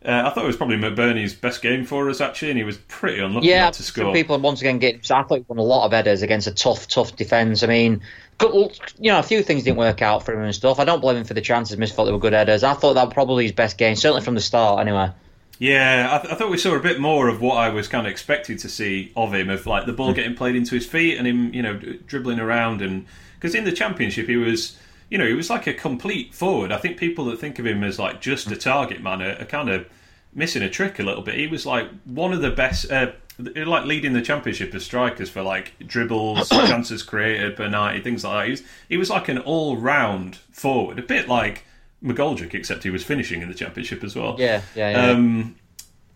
uh, I thought it was probably McBurnie's best game for us actually, and he was pretty unlucky Yeah, not to score. people once again get. I thought he won a lot of headers against a tough, tough defence. I mean, good, you know, a few things didn't work out for him and stuff. I don't blame him for the chances missed. Thought they were good headers. I thought that was probably his best game, certainly from the start. Anyway, Yeah, I, th- I thought we saw a bit more of what I was kind of expecting to see of him, of like the ball getting played into his feet and him, you know, d- dribbling around. And because in the championship he was, you know, he was like a complete forward. I think people that think of him as like just a target man are, are kind of missing a trick a little bit. He was like one of the best, uh, like leading the championship of strikers for like dribbles, chances created, penalty, things like that. He was, he was like an all-round forward, a bit like McGoldrick, except he was finishing in the championship as well. yeah, yeah, yeah. Um,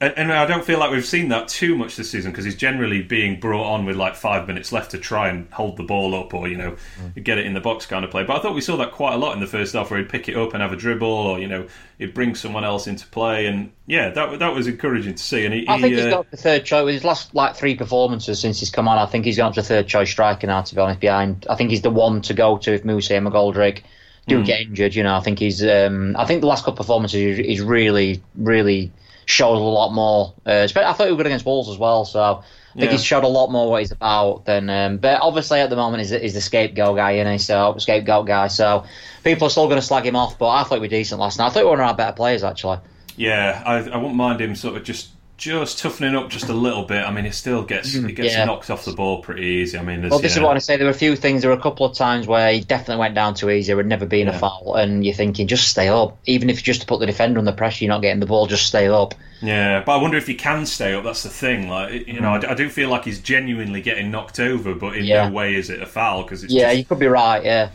and, and I don't feel like we've seen that too much this season because he's generally being brought on with like five minutes left to try and hold the ball up or you know get it in the box kind of play. But I thought we saw that quite a lot in the first half where he'd pick it up and have a dribble or you know he'd bring someone else into play and yeah that that was encouraging to see. And he, I think he, he's uh, got the third choice with his last like three performances since he's come on. I think he's gone up to third choice striker now. To be honest, behind I think he's the one to go to if Moose and McGoldrick do Hmm. get injured. You know, I think he's. Um, I think the last couple of performances he's really, really showed a lot more. Uh, I thought he was good against Wolves as well. So I think Yeah. he's showed a lot more what he's about than. Um, but obviously at the moment he's, he's the scapegoat guy, isn't he? So scapegoat guy. So people are still going to slag him off. But I thought we were decent last night. I thought we were one of our better players actually. yeah, I, I wouldn't mind him sort of just. Just toughening up just a little bit. I mean, he still gets he gets Mm, yeah. knocked off the ball pretty easy. I mean, Well, this is what I want to say. There were a few things. There were a couple of times where he definitely went down too easy. There had never been a foul, and you're thinking, just stay up. Even if you just to put the defender under pressure, you're not getting the ball. Just stay up. Yeah, but I wonder if he can stay up. That's the thing. Like, you know, I, do feel like he's genuinely getting knocked over, but in Mm. Yeah. no way is it a foul because it's Yeah, just, you could be right. Yeah,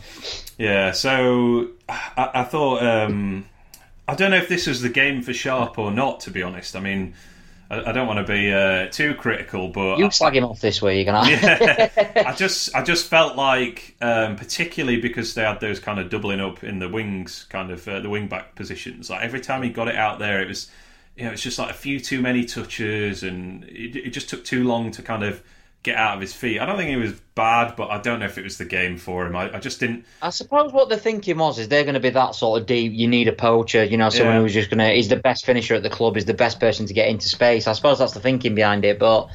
yeah. So I, I thought um, I don't know if this was the game for Sharp or not. To be honest, I mean, I, I don't want to be uh, too critical, but you I, slag him off this week, and I. yeah, I just I just felt like, um, particularly because they had those kind of doubling up in the wings, kind of uh, the wing back positions. Like every time he got it out there, it was you know it's just like a few too many touches, and it, it just took too long to kind of get out of his feet. I don't think he was bad, but I don't know if it was the game for him. I, I just didn't. I suppose what the thinking was is they're going to be that sort of deep. You need a poacher, you know, someone Yeah. who's just going to. He's the best finisher at the club. He's the best person to get into space. I suppose that's the thinking behind it, but.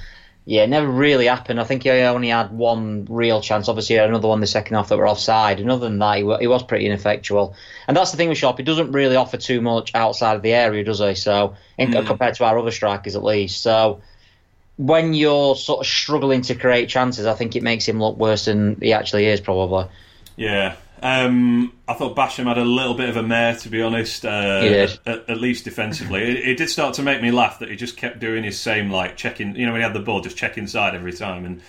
Yeah, it never really happened. I think he only had one real chance. Obviously, had another one the second half that were offside. And other than that, he, he was pretty ineffectual. And that's the thing with Sharp. He doesn't really offer too much outside of the area, does he? So, in, Mm. compared to our other strikers, at least. So, when you're sort of struggling to create chances, I think it makes him look worse than he actually is, probably. Yeah. Um, I thought Basham had a little bit of a mare, to be honest. Uh. At, at least defensively, it, it did start to make me laugh that he just kept doing his same, like checking. You know, when he had the ball, just check inside every time, and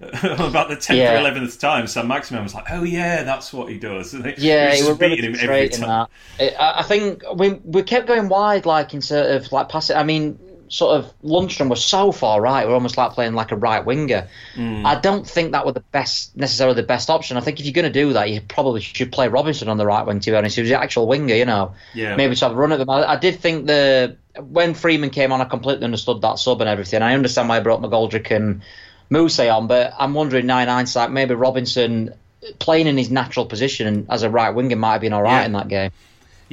about the tenth Yeah. or eleventh time, Saint-Maximin was like, "Oh yeah, that's what he does." And Yeah, he was just really beating him every time. that. I I think we we kept going wide, like in sort of like passing. I mean, sort of Lundstram was so far right. We're almost like playing like a right winger. Hmm. I don't think that was the best necessarily the best option. I think if you're going to do that, you probably should play Robinson on the right wing. To be honest, he was the actual winger, you know. Yeah. Maybe to have a run at them. I, I did think the when Freeman came on, I completely understood that sub and everything. I understand why I brought McGoldrick and Moose on, but I'm wondering now in hindsight, maybe Robinson playing in his natural position as a right winger might have been all right Yeah. in that game.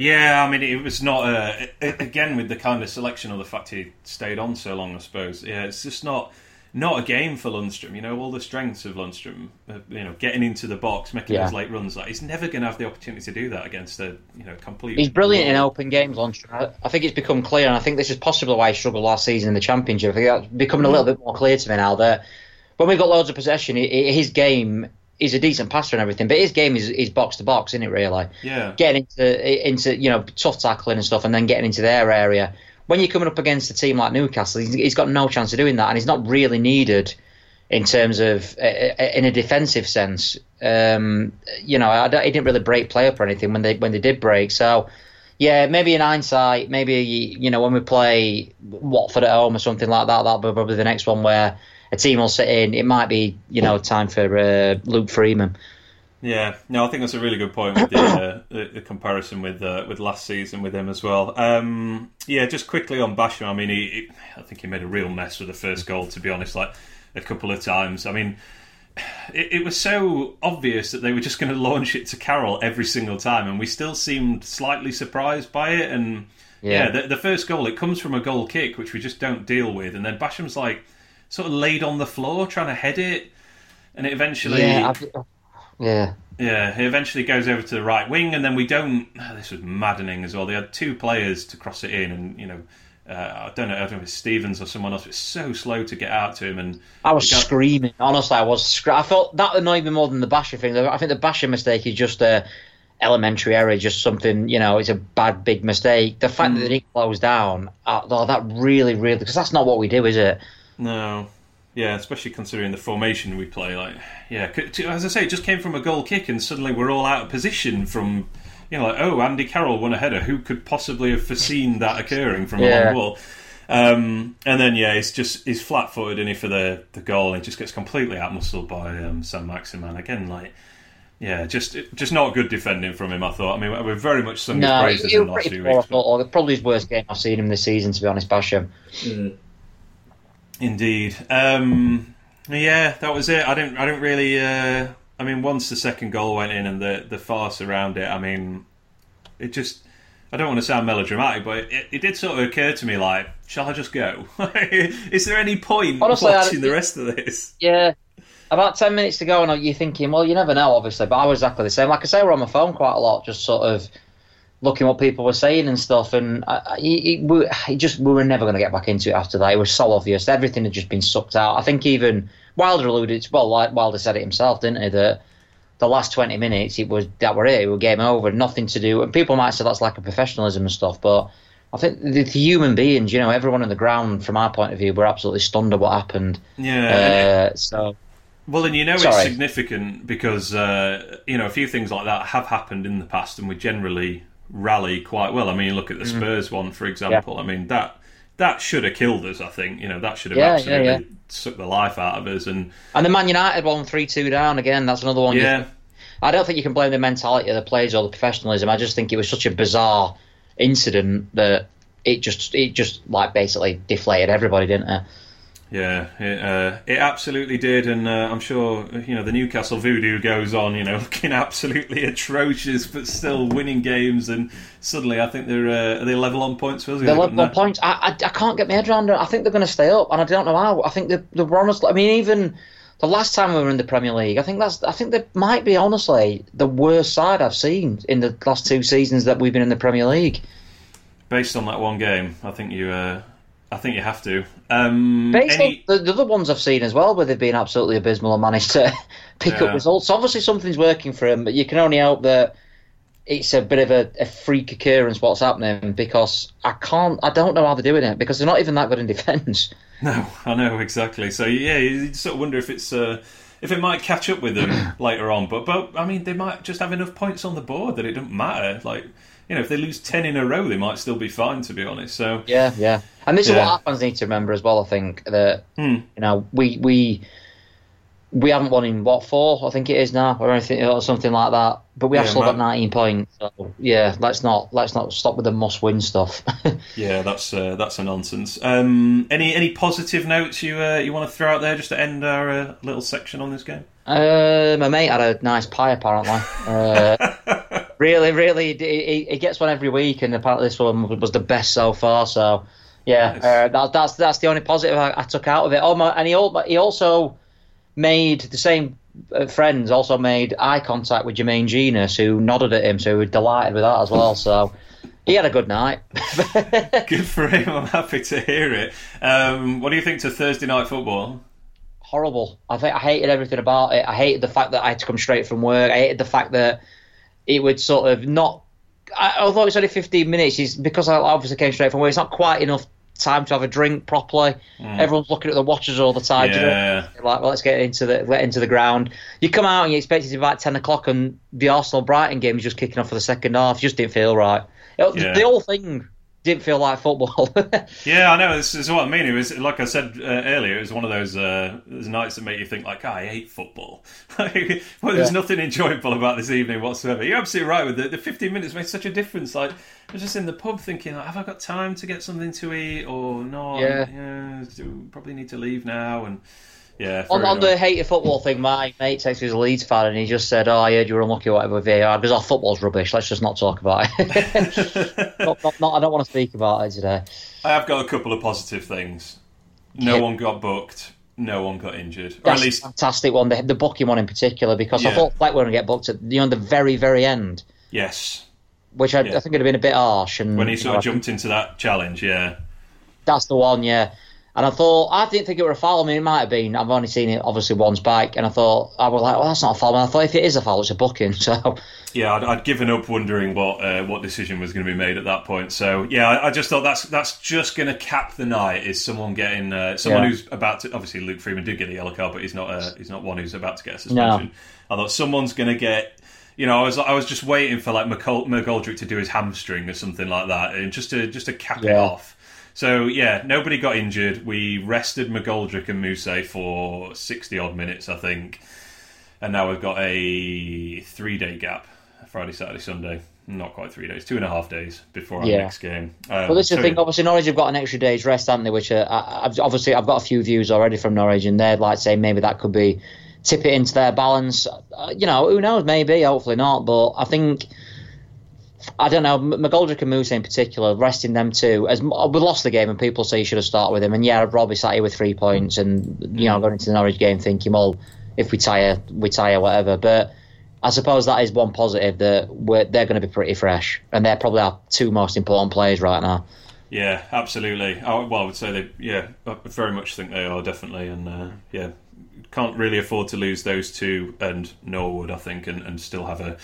Yeah, I mean, it was not uh, again with the kind of selection or the fact he stayed on so long. I suppose. Yeah, it's just not not a game for Lundstram. You know, all the strengths of Lundstram, Uh, you know, getting into the box, making Yeah. those late runs. Like he's never going to have the opportunity to do that against a you know complete. He's brilliant in open games, Lundstram. I- think it's become clear, and I think this is possibly why he struggled last season in the championship. I think that's becoming a little bit more clear to me now that when we've got loads of possession, his game is a decent passer and everything, but his game is, is box to box, isn't it? Really, Yeah. getting into into you know tough tackling and stuff, and then getting into their area. When you're coming up against a team like Newcastle, he's, he's got no chance of doing that, and he's not really needed in terms of uh, uh, in a defensive sense. Um, you know, I didn't really break play up or anything when they when they did break. So, yeah, maybe in hindsight, maybe you know when we play Watford at home or something like that, that'll be probably the next one where a team will sit in. It might be you know time for uh, Luke Freeman. Yeah, no, I think that's a really good point with the, uh, the, the comparison with uh, with last season with him as well. Um, yeah, just quickly on Basham. I mean, he, he, I think he made a real mess with the first goal. To be honest, like a couple of times. I mean, it, it was so obvious that they were just going to launch it to Carroll every single time, and we still seemed slightly surprised by it. And yeah, Yeah. the, the first goal it comes from a goal kick, which we just don't deal with, and then Basham's like sort of laid on the floor trying to head it, and it eventually. Yeah, I've, yeah. Yeah, he eventually goes over to the right wing, and then we don't. This was maddening as well. They had two players to cross it in, and you know, uh, I don't know, I don't know if it's Stevens or someone else. It's so slow to get out to him, and I was guy- screaming. Honestly, I was. I thought that annoyed me more than the Basher thing. I think the Basher mistake is just a elementary error, just something you know. It's a bad big mistake. The fact that they didn't down, uh, oh, that really, really, because that's not what we do, is it? No, yeah, especially considering the formation we play. Like, yeah, as I say, it just came from a goal kick, and suddenly we're all out of position from. You know, like, oh, Andy Carroll won a header. Who could possibly have foreseen that occurring from a Yeah. long ball? Um, and then, yeah, he's just he's flat-footed in it for the, the goal, and just gets completely outmuscled by um, Saint-Maximin again. Like, yeah, just just not good defending from him. I thought. I mean, we're very much sung his No, praises in was the last pretty few poor. I weeks. but- probably his worst game I've seen him this season, to be honest, Basham. Indeed. Um, yeah, that was it. I didn't. I didn't really. Uh, I mean, once the second goal went in and the the farce around it. I mean, it just. I don't want to sound melodramatic, but it, it did sort of occur to me like, shall I just go? Is there any point Honestly, watching the rest of this? Yeah. About 10 minutes to go, and you're thinking, well, you never know, obviously, but I was exactly the same. Like I say, we're on my phone quite a lot, just sort of looking what people were saying and stuff, and I, I, it, we, it just we were never going to get back into it after that. It was so obvious. Everything had just been sucked out. I think even Wilder alluded, well, like Wilder said it himself, didn't he, that the last 20 minutes, it was that were it. It was game over, nothing to do. And people might say that's like a professionalism and stuff, but I think the, the human beings, you know, everyone on the ground, from our point of view, were absolutely stunned at what happened. Yeah. Uh, so Well, and you know it's significant because uh, you know a few things like that have happened in the past, and we generally rally quite well. I mean, look at Mm. the Spurs one, for example. I mean that that should have killed us. I think you know that should have Yeah, yeah, absolutely yeah. sucked the life out of us. And And the Man United one, 3 2 down again. That's another one. yeah, I don't think you can blame the mentality of the players or the professionalism. I just think it was such a bizarre incident that it just, it just like basically deflated everybody, didn't it? Yeah, it, uh, it absolutely did. And uh, I'm sure you know the Newcastle voodoo goes on. You know, looking absolutely atrocious, but still winning games. And suddenly, I think they're uh, are they level on points. They're level on points. I, I, I can't get my head around it. I think they're going to stay up, and I don't know how. I think they're, they're honestly. I mean, even the last time we were in the Premier League, I think that's. I think they might be honestly the worst side I've seen in the last two seasons that we've been in the Premier League. Based on that one game, I think you. I think you have to. Um, Based any- on the, the other ones I've seen as well, where they've been absolutely abysmal and managed to pick Yeah. up results. Obviously, something's working for him, but you can only hope that it's a bit of a, a freak occurrence what's happening because I can't, I don't know how they're doing it because they're not even that good in defence. No, I know exactly. So yeah, you sort of wonder if it's uh, if it might catch up with them later on. But but I mean, they might just have enough points on the board that it doesn't matter. Like you know, if they lose ten in a row, they might still be fine. To be honest, so Yeah, yeah. And this is what our fans need to remember as well. I think that Hmm. you know we we we haven't won in what four I think it is now or anything or something like that. But we have Yeah, still got 19 points. So yeah, let's not let's not stop with the must win stuff. yeah, that's uh, that's a nonsense. Um, any any positive notes you uh, you want to throw out there just to end our uh, little section on this game? Uh, my mate had a nice pie apparently. Really, really, he, he gets one every week, and apparently this one was the best so far. So, yeah, Nice. uh, that, that's that's the only positive I, I took out of it. Oh my, and he he also made the same uh, friends also made eye contact with Jermaine Jenas, who nodded at him, so he was delighted with that as well. So, he had a good night. Good for him. I'm happy to hear it. Um, what do you think to Thursday night football? horrible. I think I hated everything about it. I hated the fact that I had to come straight from work. I hated the fact that it would sort of not. I, although it's only 15 minutes, is because I obviously came straight from work. It's not quite enough time to have a drink properly. Mm. Everyone's looking at the watches all the time. do you know? Yeah. Like, well, let's get into the get into the ground. You come out and you expect it to be about 10 o'clock, and the Arsenal Brighton game is just kicking off for the second half. It just didn't feel right. It- Yeah. The whole thing didn't feel like football. Yeah, I know. This is what I mean. It was like I said uh, earlier. It was one of those, uh, those nights that make you think, like, I hate football. Well, there's Yeah. nothing enjoyable about this evening whatsoever. You're absolutely right with it. The 15 minutes made such a difference. Like, I was just in the pub thinking, like, have I got time to get something to eat or not? Yeah. yeah probably need to leave now. And yeah, On, on the hate of football thing, my mate texted me a Leeds fan and he just said, "Oh, I heard you were unlucky or whatever with VAR because our football's rubbish. Let's just not talk about it. not, not, not, I don't want to speak about it today. I have got a couple of positive things. No Yeah. one got booked. No one got injured, or at That's least a fantastic one, the, the booking one in particular, because I Yeah. thought Fleck were going to get booked at you know the very very end, yes. which I, Yeah. I think would have been a bit harsh. And When he you sort know, of jumped into that challenge, yeah. That's the one, yeah. And I thought I didn't think it were a foul. I mean, it might have been. I've only seen it obviously once back, and I thought I was like, "Well, that's not a foul." And I thought if it is a foul, it's a booking. So Yeah, I'd, I'd given up wondering what uh, what decision was going to be made at that point. So yeah, I, I just thought that's that's just going to cap the night. Is someone getting uh, someone Yeah. who's about to? Obviously, Luke Freeman did get a yellow card, but he's not uh, he's not one who's about to get a suspension. I thought someone's going to get. You know, I was I was just waiting for like McGoldrick to do his hamstring or something like that, and just to just to cap it off. So yeah, nobody got injured. We rested McGoldrick and Moose for sixty odd minutes, I think and now we've got a three day gap Friday, Saturday, Sunday. Not quite three days, two and a half days before our Yeah. next game. Um, But this is so- the thing. Obviously, Norwich have got an extra day's rest, haven't they? Which uh, I, I've, obviously I've got a few views already from Norwich, and they'd like saying maybe that could be tip it into their balance. Uh, you know, who knows? Maybe, hopefully not. But I think I don't know. McGoldrick and Moose in particular, resting them too. As we lost the game, and people say you should have started with him. And yeah, Robbie sat here with three points, and you know, going into the Norwich game thinking, well, if we tire, we tire, whatever. But I suppose that is one positive that they're going to be pretty fresh, and they're probably our two most important players right now. Yeah, absolutely. I, well, I would say they, yeah, I very much think they are definitely, and uh, yeah, can't really afford to lose those two, and Norwood, I think, and, and still have a,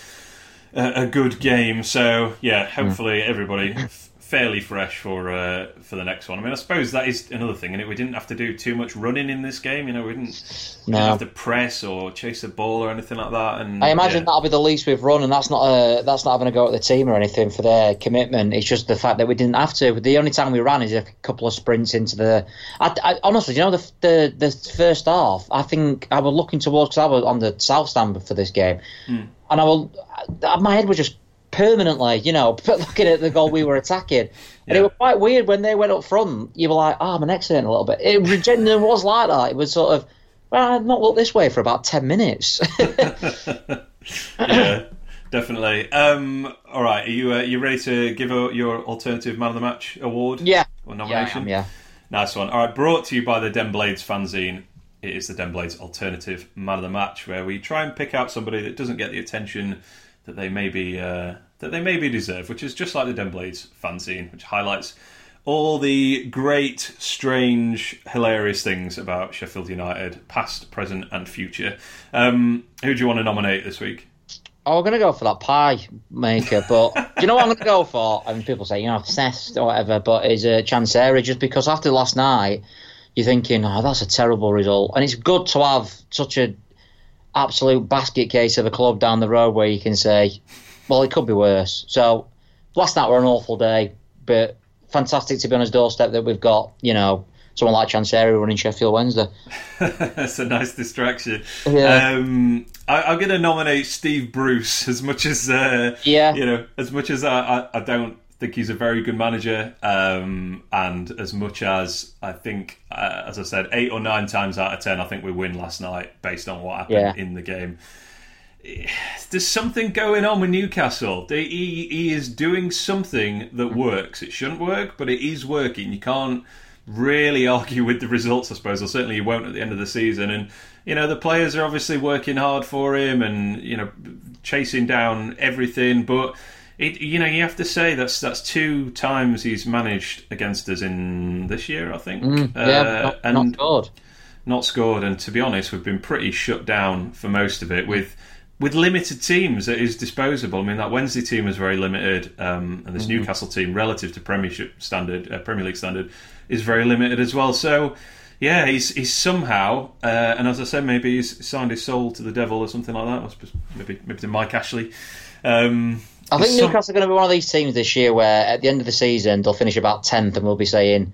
a a good game. So yeah, hopefully everybody f- fairly fresh for uh, for the next one. I mean, I suppose that is another thing, and we didn't have to do too much running in this game. You know, we didn't, we No. have to press or chase the ball or anything like that. And I imagine yeah. that'll be the least we've run, and that's not a, that's not having a go at the team or anything for their commitment. It's just the fact that we didn't have to. The only time we ran is a couple of sprints into the. I, I, honestly, you know, the, the the first half, I think I was looking towards because I was on the south stand for this game, and I will, my head was just permanently, you know, looking at the goal we were attacking. And Yeah. it was quite weird when they went up front. You were like, "Oh, my neck's hurting a little bit." It genuinely was like that. It was sort of, well, I've not looked this way for about ten minutes. yeah, definitely. Um, all right, are you uh, you ready to give a, your alternative man of the match award? Yeah. or Yeah, nomination. am, yeah. Nice one. All right, brought to you by the Den Blades fanzine. It is the Den Blades alternative man of the match, where we try and pick out somebody that doesn't get the attention that they maybe uh, that they maybe deserve, which is just like the Den Blades fanzine, which highlights all the great, strange, hilarious things about Sheffield United, past, present, and future. Um, who do you want to nominate this week? Oh, we're going to go for that pie maker, but do you know what I'm going to go for? I mean, people say, you know, obsessed or whatever, but is uh, Chansiri just because after last night, you're thinking, oh, that's a terrible result. And it's good to have such a absolute basket case of a club down the road where you can say, well, it could be worse. So last night were an awful day, but fantastic to be on his doorstep that we've got, you know, someone like Chansiri running Sheffield Wednesday. That's a nice distraction. Yeah. Um, I, I'm going to nominate Steve Bruce as much as uh, Yeah. you know, as much as I, I, I don't think he's a very good manager, um, and as much as I think, uh, as I said, eight or nine times out of ten, I think we win last night based on what happened Yeah. in the game. there's something going on with Newcastle. He, he is doing something that works. It shouldn't work, but it is working. You can't really argue with the results, I suppose, or certainly you won't at the end of the season. And you know the players are obviously working hard for him, and you know chasing down everything. But it, you know, you have to say that's that's two times he's managed against us in this year, I think. Mm, yeah, uh, not, and not scored. Not scored, and to be honest, we've been pretty shut down for most of it with with limited teams at his disposal. I mean, that Wednesday team was very limited, um, and this mm-hmm. Newcastle team, relative to Premiership standard, uh, Premier League standard, is very limited as well. So, yeah, he's he's somehow, uh, and as I said, maybe he's signed his soul to the devil or something like that. Maybe maybe to Mike Ashley. Um, I think Newcastle are going to be one of these teams this year where at the end of the season they'll finish about tenth, and we'll be saying,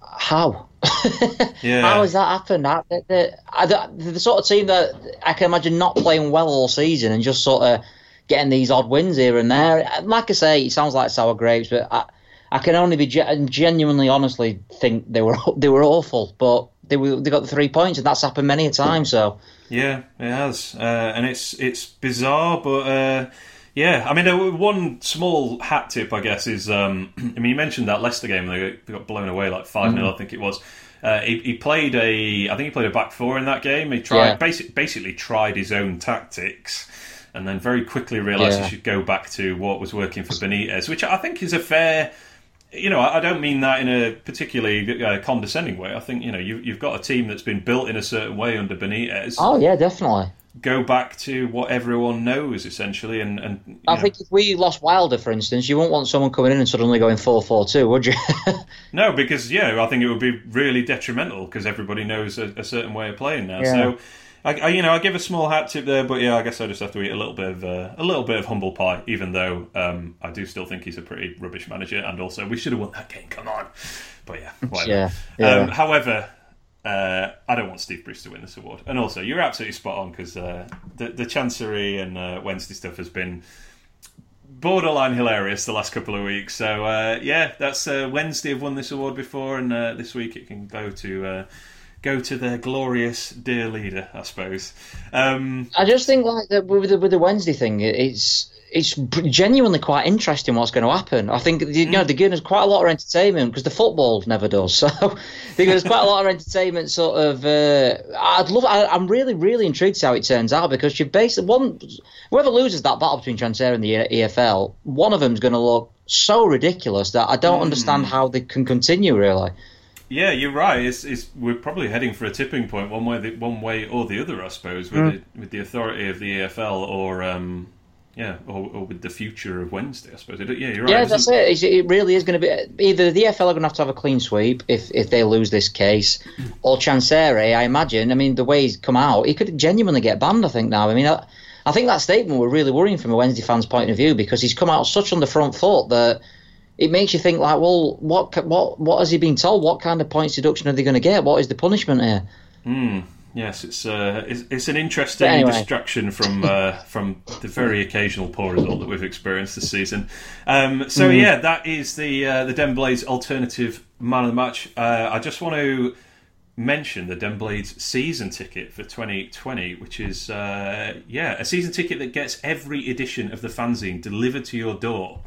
"How? yeah. How has that happened? the, the, the, the, sort of team that I can imagine not playing well all season and just sort of getting these odd wins here and there. Like I say, it sounds like sour grapes, but I, I can only be genuinely, honestly think they were they were awful, but they were, they got the three points, and that's happened many a time. So yeah, it has, uh, and it's it's bizarre, but. Uh, yeah, I mean, one small hat tip, I guess, is um, I mean, you mentioned that Leicester game; they got blown away like five 0 mm. I think it was. Uh, he, he, played a, I think he played a back four in that game. He tried yeah. basic, basically tried his own tactics, and then very quickly realised yeah. he should go back to what was working for Benitez, which I think is a fair. You know, I don't mean that in a particularly uh, condescending way. I think you know you, you've got a team that's been built in a certain way under Benitez. Oh yeah, definitely go back to what everyone knows essentially and, and I know. think if we lost Wilder for instance you wouldn't want someone coming in and suddenly going 4-4-2 would you no because yeah I think it would be really detrimental because everybody knows a, a, certain way of playing now yeah. so I, I, you know I give a small hat tip there but yeah I guess I just have to eat a little bit of uh, a little bit of humble pie even though um, I do still think he's a pretty rubbish manager and also we should have won that game come on but yeah whatever. yeah, yeah. Um, however uh, I don't want Steve Bruce to win this award. And also, you're absolutely spot on because uh, the, the Chansiri and uh, Wednesday stuff has been borderline hilarious the last couple of weeks. So, uh, yeah, that's uh, Wednesday have won this award before, and uh, this week it can go to. Go to their glorious dear leader, I suppose. Um, I just think like with the, with the Wednesday thing, it's it's genuinely quite interesting what's going to happen. I think you know mm. they're giving us quite a lot of entertainment because the football never does. So they're giving us quite a lot of entertainment. Sort of, uh, I'd love. I, am really, really intrigued to how it turns out because you basically one whoever loses that battle between Chansiri and the EFL, one of them is going to look so ridiculous that I don't mm. understand how they can continue. Really. Yeah, you're right. It's, it's, we're probably heading for a tipping point, one way, one way or the other, I suppose, with, mm. the, with the authority of the EFL or um, yeah, or, or, with the future of Wednesday, I suppose. Yeah, you're right. Yeah, that's it. It really is going to be either the EFL are going to have to have a clean sweep if, if they lose this case, or Chansiri, I imagine. I mean, the way he's come out, he could genuinely get banned. I think now. I mean, I, I think that statement was really worrying from a Wednesday fan's point of view because he's come out such on the front foot that it makes you think like, well, what what what has he been told? What kind of points deduction are they going to get? What is the punishment here? Hmm. Yes, it's, uh, it's, it's an interesting anyway. distraction from uh, from the very occasional poor result that we've experienced this season. Um, so mm. yeah, that is the uh, the Den Blades alternative man of the match. Uh, I just want to mention the Den Blades season ticket for 2020, which is uh, yeah a season ticket that gets every edition of the fanzine delivered to your door.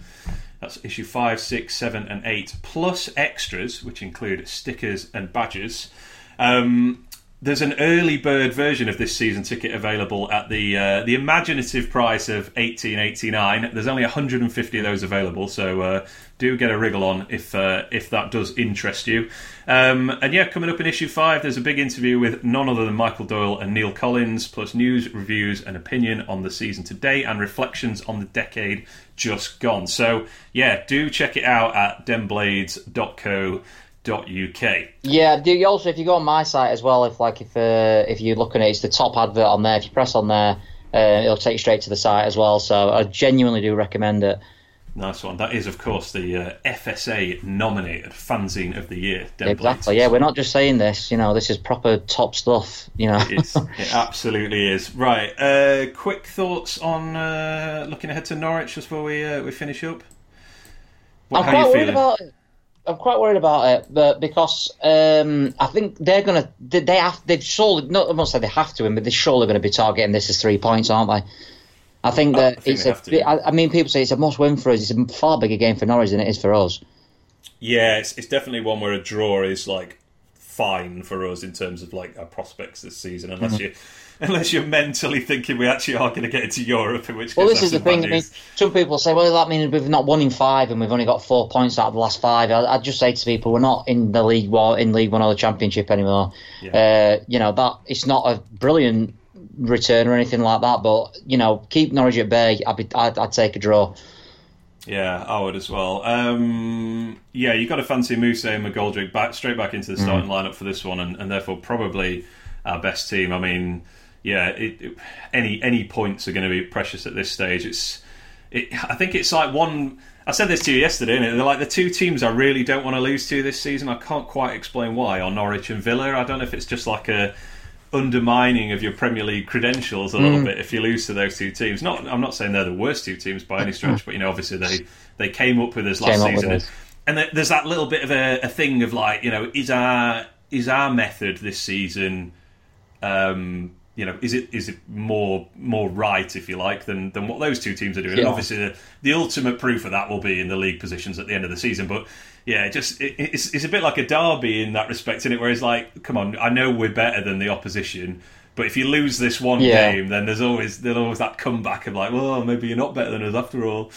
That's issue five, six, seven, and eight, plus extras, which include stickers and badges. Um, there's an early bird version of this season ticket available at the uh, the imaginative price of 18.89. There's only 150 of those available, so uh, do get a wriggle on if uh, if that does interest you. Um, and yeah, coming up in issue five, there's a big interview with none other than Michael Doyle and Neil Collins, plus news, reviews, and opinion on the season today, and reflections on the decade just gone. So yeah, do check it out at denblades.co uk. Yeah, do you also if you go on my site as well, if like if uh, if you're looking at it, it's the top advert on there. If you press on there, uh, it'll take you straight to the site as well. So I genuinely do recommend it. Nice one. That is, of course, the uh, FSA nominated fanzine of the year. Den exactly. Blades. Yeah, we're not just saying this. You know, this is proper top stuff. You know, it, is. it absolutely is. Right. Uh, quick thoughts on uh, looking ahead to Norwich just before we uh, we finish up. What, I'm quite worried about it. I'm quite worried about it, but because um, I think they're gonna they, they have they've surely not I won't say they have to win, but they're surely going to be targeting this as three points, aren't they? I think I that think it's a. I, I mean, people say it's a must win for us. It's a far bigger game for Norwich than it is for us. Yeah, it's, it's definitely one where a draw is like fine for us in terms of like our prospects this season, unless Mm-hmm. you unless you're mentally thinking we actually are going to get into Europe, in which case Well, this is the thing. I mean, some people say, "Well, that means we've not won in five, and we've only got four points out of the last five. I, I just say to people, we're not in the league war in League One or the Championship anymore. Uh, you know that it's not a brilliant return or anything like that, but you know, keep Norwich at bay. I'd, be, I'd, I'd take a draw. Yeah, I would as well. Um, yeah, you've got to fancy Moose and McGoldrick back straight back into the starting lineup for this one, and, and therefore probably our best team. I mean, yeah, it, it, any any points are going to be precious at this stage. It's, it, I think it's like one. I said this to you yesterday, and they're like the two teams I really don't want to lose to this season. I can't quite explain why. Are Norwich and Villa? I don't know if it's just like a undermining of your Premier League credentials a Mm. little bit if you lose to those two teams. Not, I'm not saying they're the worst two teams by any stretch, but you know, obviously they they came up with us last Came season, us. and there's that little bit of a, a thing of like, you know, is our is our method this season, um, you know, is it is it more more right if you like than than what those two teams are doing? And obviously, the, the ultimate proof of that will be in the league positions at the end of the season, but. Yeah, it just it, it's, it's a bit like a derby in that respect, in it? Where it's like, come on, I know we're better than the opposition, but if you lose this one Yeah. game, then there's always there's always that comeback of like, well, maybe you're not better than us after all.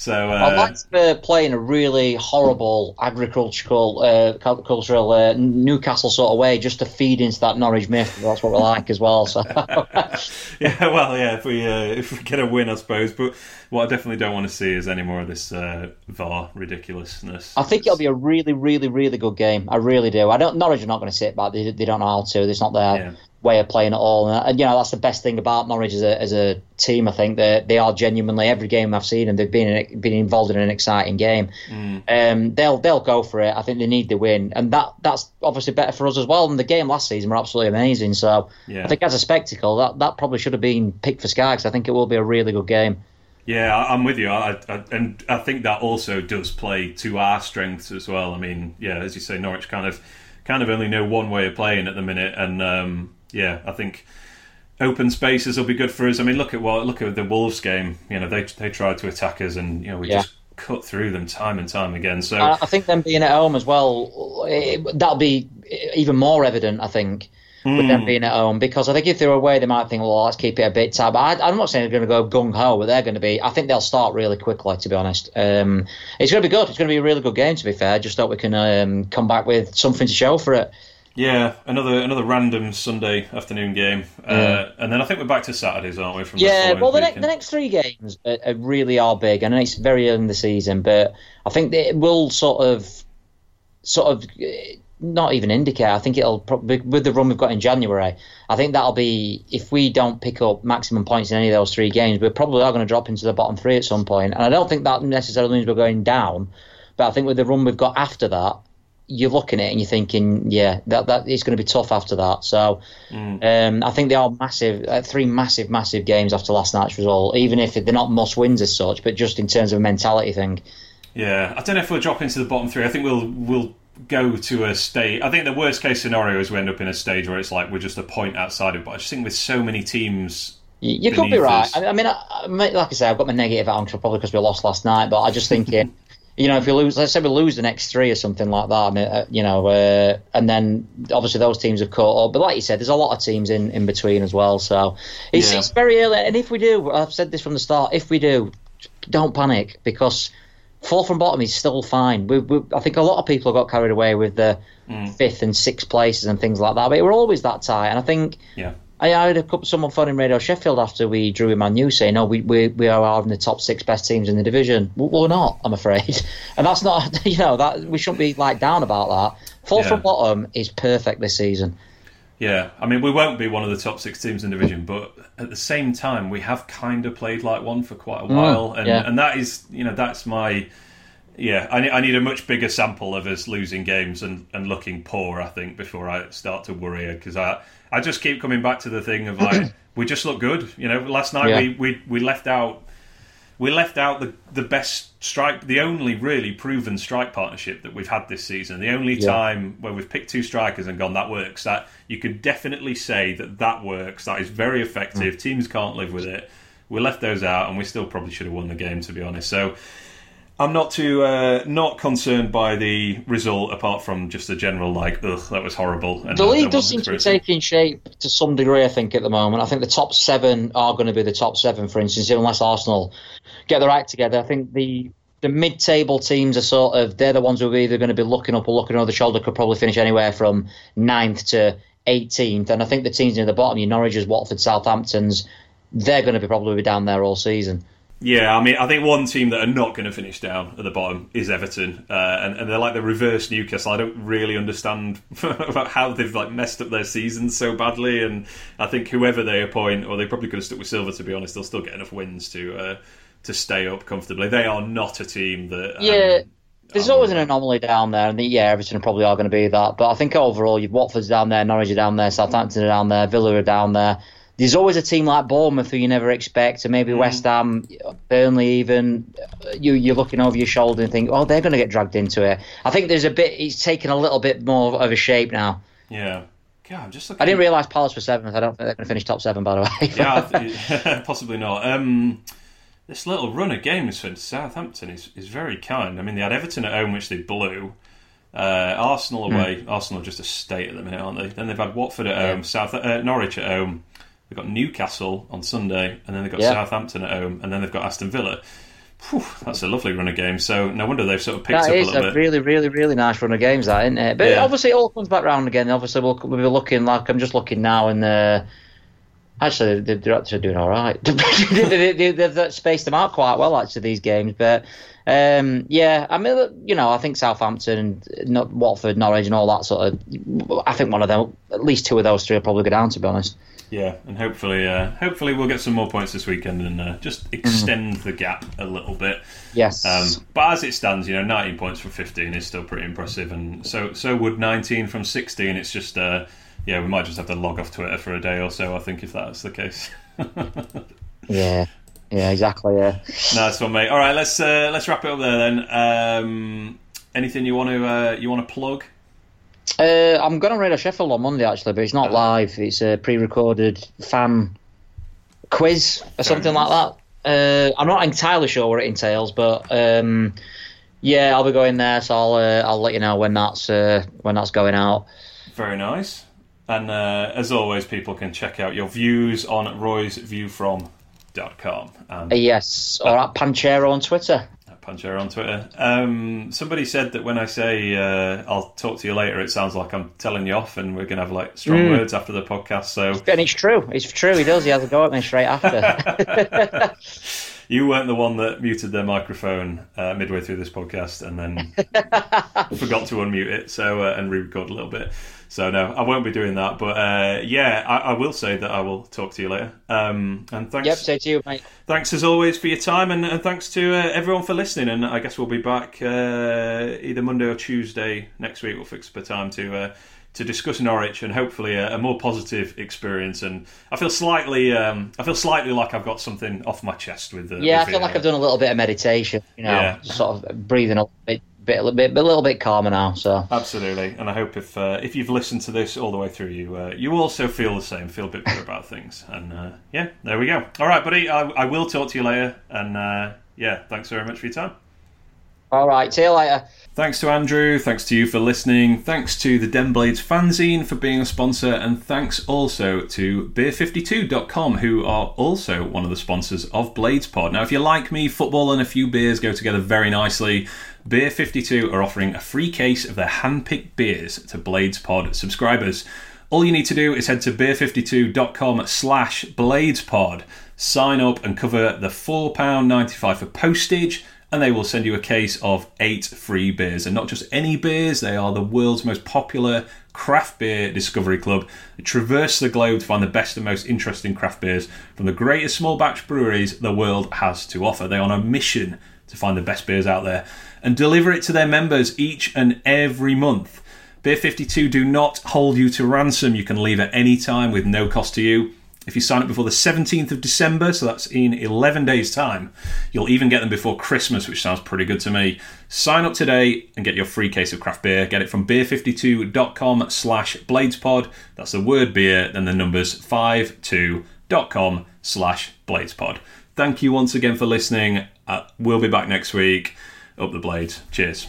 So I'd uh, like to play in a really horrible agricultural, uh, cultural uh, Newcastle sort of way, just to feed into that Norwich myth. That's what we like as well. So yeah, well, yeah, if we uh, if we get a win, I suppose. But what I definitely don't want to see is any more of this uh, VAR ridiculousness. I think it'll be a really, really, really good game. I really do. I don't. Norwich are not going to sit back. They, they don't know how to. It's not their Yeah. Way of playing at all. And, and you know that's the best thing about Norwich as a as a team. I think that they are genuinely every game I've seen, and they've been in, been involved in an exciting game. Mm. Um, they'll they'll go for it. I think they need the win, and that that's obviously better for us as well. And the game last season were absolutely amazing. So Yeah. I think as a spectacle, that that probably should have been picked for Sky because I think it will be a really good game. Yeah, I'm with you, I, I, and I think that also does play to our strengths as well. I mean, yeah, as you say, Norwich kind of kind of only know one way of playing at the minute, and um, yeah, I think open spaces will be good for us. I mean, look at what look at the Wolves game. You know, they they tried to attack us, and you know we Yeah. just cut through them time and time again. So I think them being at home as well, it, that'll be even more evident. I think with them being at home because I think if they're away, they might think, well, let's keep it a bit tight. But I, I'm not saying they're going to go gung ho, but they're going to be. I think they'll start really quickly. To be honest, um, it's going to be good. It's going to be a really good game. To be fair, just hope we can um, come back with something to show for it. Yeah, another another random Sunday afternoon game, uh, and then I think we're back to Saturdays, aren't we? From Yeah, well, the, ne- the next three games are, are really are big, and it's very early in the season, but I think it will sort of, sort of, eh, not even indicate. I think it'll probably with the run we've got in January. I think that'll be if we don't pick up maximum points in any of those three games, we're probably are going to drop into the bottom three at some point, and I don't think that necessarily means we're going down. But I think with the run we've got after that, you're looking at it and you're thinking, yeah, that that it's going to be tough after that. So um, I think they are massive, uh, three massive, massive games after last night's result. Even if they're not must wins as such, but just in terms of a mentality thing. Yeah, I don't know if we'll drop into the bottom three. I think we'll we'll go to a state. I think the worst case scenario is we end up in a stage where it's like we're just a point outside of. But I just think with so many teams, You, could be right. I, mean, I, like I say, I've got my negative out probably because we lost last night. But I just think, it, you know, if we lose, let's say we lose the next three or something like that, I mean, uh, you know, uh, and then obviously those teams have caught up. But like you said, there's a lot of teams in, in between as well. So it's, Yeah. it's very early. And if we do, I've said this from the start, if we do, don't panic because fourth from bottom is still fine. We, we, I think a lot of people got carried away with the fifth and sixth places and things like that, but we're always that tight. And I think yeah, I had a couple someone phoning Radio Sheffield after we drew him on news saying, "No, we we we are in the top six best teams in the division." Well, we're not, I'm afraid, and that's not you know that we shouldn't be like down about that. Fourth Yeah. from bottom is perfect this season. yeah. I mean, we won't be one of the top six teams in the division, but at the same time, we have kind of played like one for quite a mm, while, and yeah. and that is you know that's my. Yeah, I need, I need a much bigger sample of us losing games and, and looking poor. I think before I start to worry because I I just keep coming back to the thing of like we just look good. You know, last night Yeah. we, we we left out we left out the the best strike, the only really proven strike partnership that we've had this season. The only Yeah. time where we've picked two strikers and gone that works. That you could definitely say that that works. That is very effective. Mm. Teams can't live with it. We left those out, and we still probably should have won the game to be honest. So. I'm not too uh, not concerned by the result, apart from just the general like, ugh, that was horrible. And The league does seem to be taking shape to some degree, I think, at the moment. I think the top seven are going to be the top seven, for instance, unless Arsenal get their act together. I think the the mid-table teams are sort of they're the ones who are either going to be looking up or looking over the shoulder. Could probably finish anywhere from ninth to 18th, and I think the teams near the bottom, your Norwich's, Watford, Southamptons, they're going to be probably be down there all season. Yeah, I mean, I think one team that are not going to finish down at the bottom is Everton, uh, and, and they're like the reverse Newcastle. I don't really understand about how they've like messed up their season so badly, and I think whoever they appoint, or they probably could have stuck with Silva to be honest, they'll still get enough wins to uh, to stay up comfortably. They are not a team that. Um, Yeah, There's um, always an anomaly down there, and the, yeah, Everton probably are going to be that. But I think overall, you've Watford's down there, Norwich are down there, Southampton are down there, Villa are down there. There's always a team like Bournemouth who you never expect, and maybe West Ham, Burnley, even you you're looking over your shoulder and think, oh, they're going to get dragged into it. I think there's a bit. It's taken a little bit more of a shape now. Yeah. God, I'm just looking. I didn't realise Palace were seventh. I don't think they're going to finish top seven, by the way. yeah, possibly not. Um, this little run of games for Southampton is, is very kind. I mean, they had Everton at home, which they blew. Uh, Arsenal away. Arsenal are just a state at the minute, aren't they? Then they've had Watford at home, South uh, Norwich at home. They've got Newcastle on Sunday, and then they've got Yeah. Southampton at home, and then they've got Aston Villa. Phew, that's a lovely run of games. So no wonder they've sort of picked That up a little a bit. really, really, really nice run of games, that isn't it? But Yeah. obviously, it all comes back round again. Obviously, we'll, we'll be looking like I'm just looking now, and uh, actually, they're, actually doing all right. they, they, they've spaced them out quite well, actually, these games. But um, yeah, I mean, you know, I think Southampton, and not Watford, Norwich, and all that sort of. I think one of them, at least two of those three, are probably go down. To be honest. Yeah, and hopefully, uh, hopefully we'll get some more points this weekend and uh, just extend the gap a little bit. Yes. Um, but as it stands, you know, 19 points from 15 is still pretty impressive, and so so would 19 from 16. It's just, uh, yeah, we might just have to log off Twitter for a day or so. I think if that's the case. yeah. Yeah. Exactly. Yeah. nice one, mate. All right, let's uh, let's wrap it up there then. Um, anything you want to uh, you want to plug? Uh, I'm going to Radio Sheffield on Monday actually, but it's not live. It's a pre-recorded fan quiz or something like that. Uh, I'm not entirely sure what it entails, but um, yeah, I'll be going there, so I'll uh, I'll let you know when that's uh, when that's going out. Very nice. And uh, as always, people can check out your views on roysviewfrom.com and Uh, yes, or at Panchero on Twitter. Puncher on Twitter. Um, somebody said that when I say uh, I'll talk to you later, it sounds like I'm telling you off, and we're going to have like strong Mm. words after the podcast. So And it's true. It's true. He does. He has a go at me straight after. you weren't the one that muted their microphone uh, midway through this podcast and then forgot to unmute it, so uh, and re-record a little bit. So no, I won't be doing that. But uh, yeah, I, I will say that I will talk to you later. Um, and thanks. yep. Say to you, mate. thanks as always for your time and, and thanks to uh, everyone for listening and i guess we'll be back uh, either monday or tuesday next week we'll fix up a time to uh, to discuss norwich and hopefully a, a more positive experience and i feel slightly um, i feel slightly like i've got something off my chest with the Yeah, I feel like I've done a little bit of meditation. You know, Yeah. sort of breathing a bit, bit, a little bit, a little bit calmer now. So. Absolutely, and I hope if uh, if you've listened to this all the way through, you uh, you also feel the same, feel a bit better about things, and uh, yeah, there we go. All right, buddy, I, I will talk to you later, and uh, yeah, thanks very much for your time. All right. See you later. Thanks to Andrew, thanks to you for listening, thanks to the Den Blades fanzine for being a sponsor, and thanks also to Beer52.com, who are also one of the sponsors of Blades Pod. Now, if you like me, football and a few beers go together very nicely. Beer52 are offering a free case of their hand-picked beers to Blades Pod subscribers. All you need to do is head to beer52.com slash bladespod, sign up and cover the £4.95 for postage, and they will send you a case of eight free beers. And not just any beers, they are the world's most popular craft beer discovery club. They traverse the globe to find the best and most interesting craft beers from the greatest small batch breweries the world has to offer. They are on a mission to find the best beers out there and deliver it to their members each and every month. Beer 52 do not hold you to ransom. You can leave at any time with no cost to you. If you sign up before the 17th of December, so that's in 11 days' time, you'll even get them before Christmas, which sounds pretty good to me. Sign up today and get your free case of craft beer. Get it from beer52.com slash bladespod. That's the word beer, then the numbers 52.com slash bladespod. Thank you once again for listening. Uh, we'll be back next week. Up the blades. Cheers.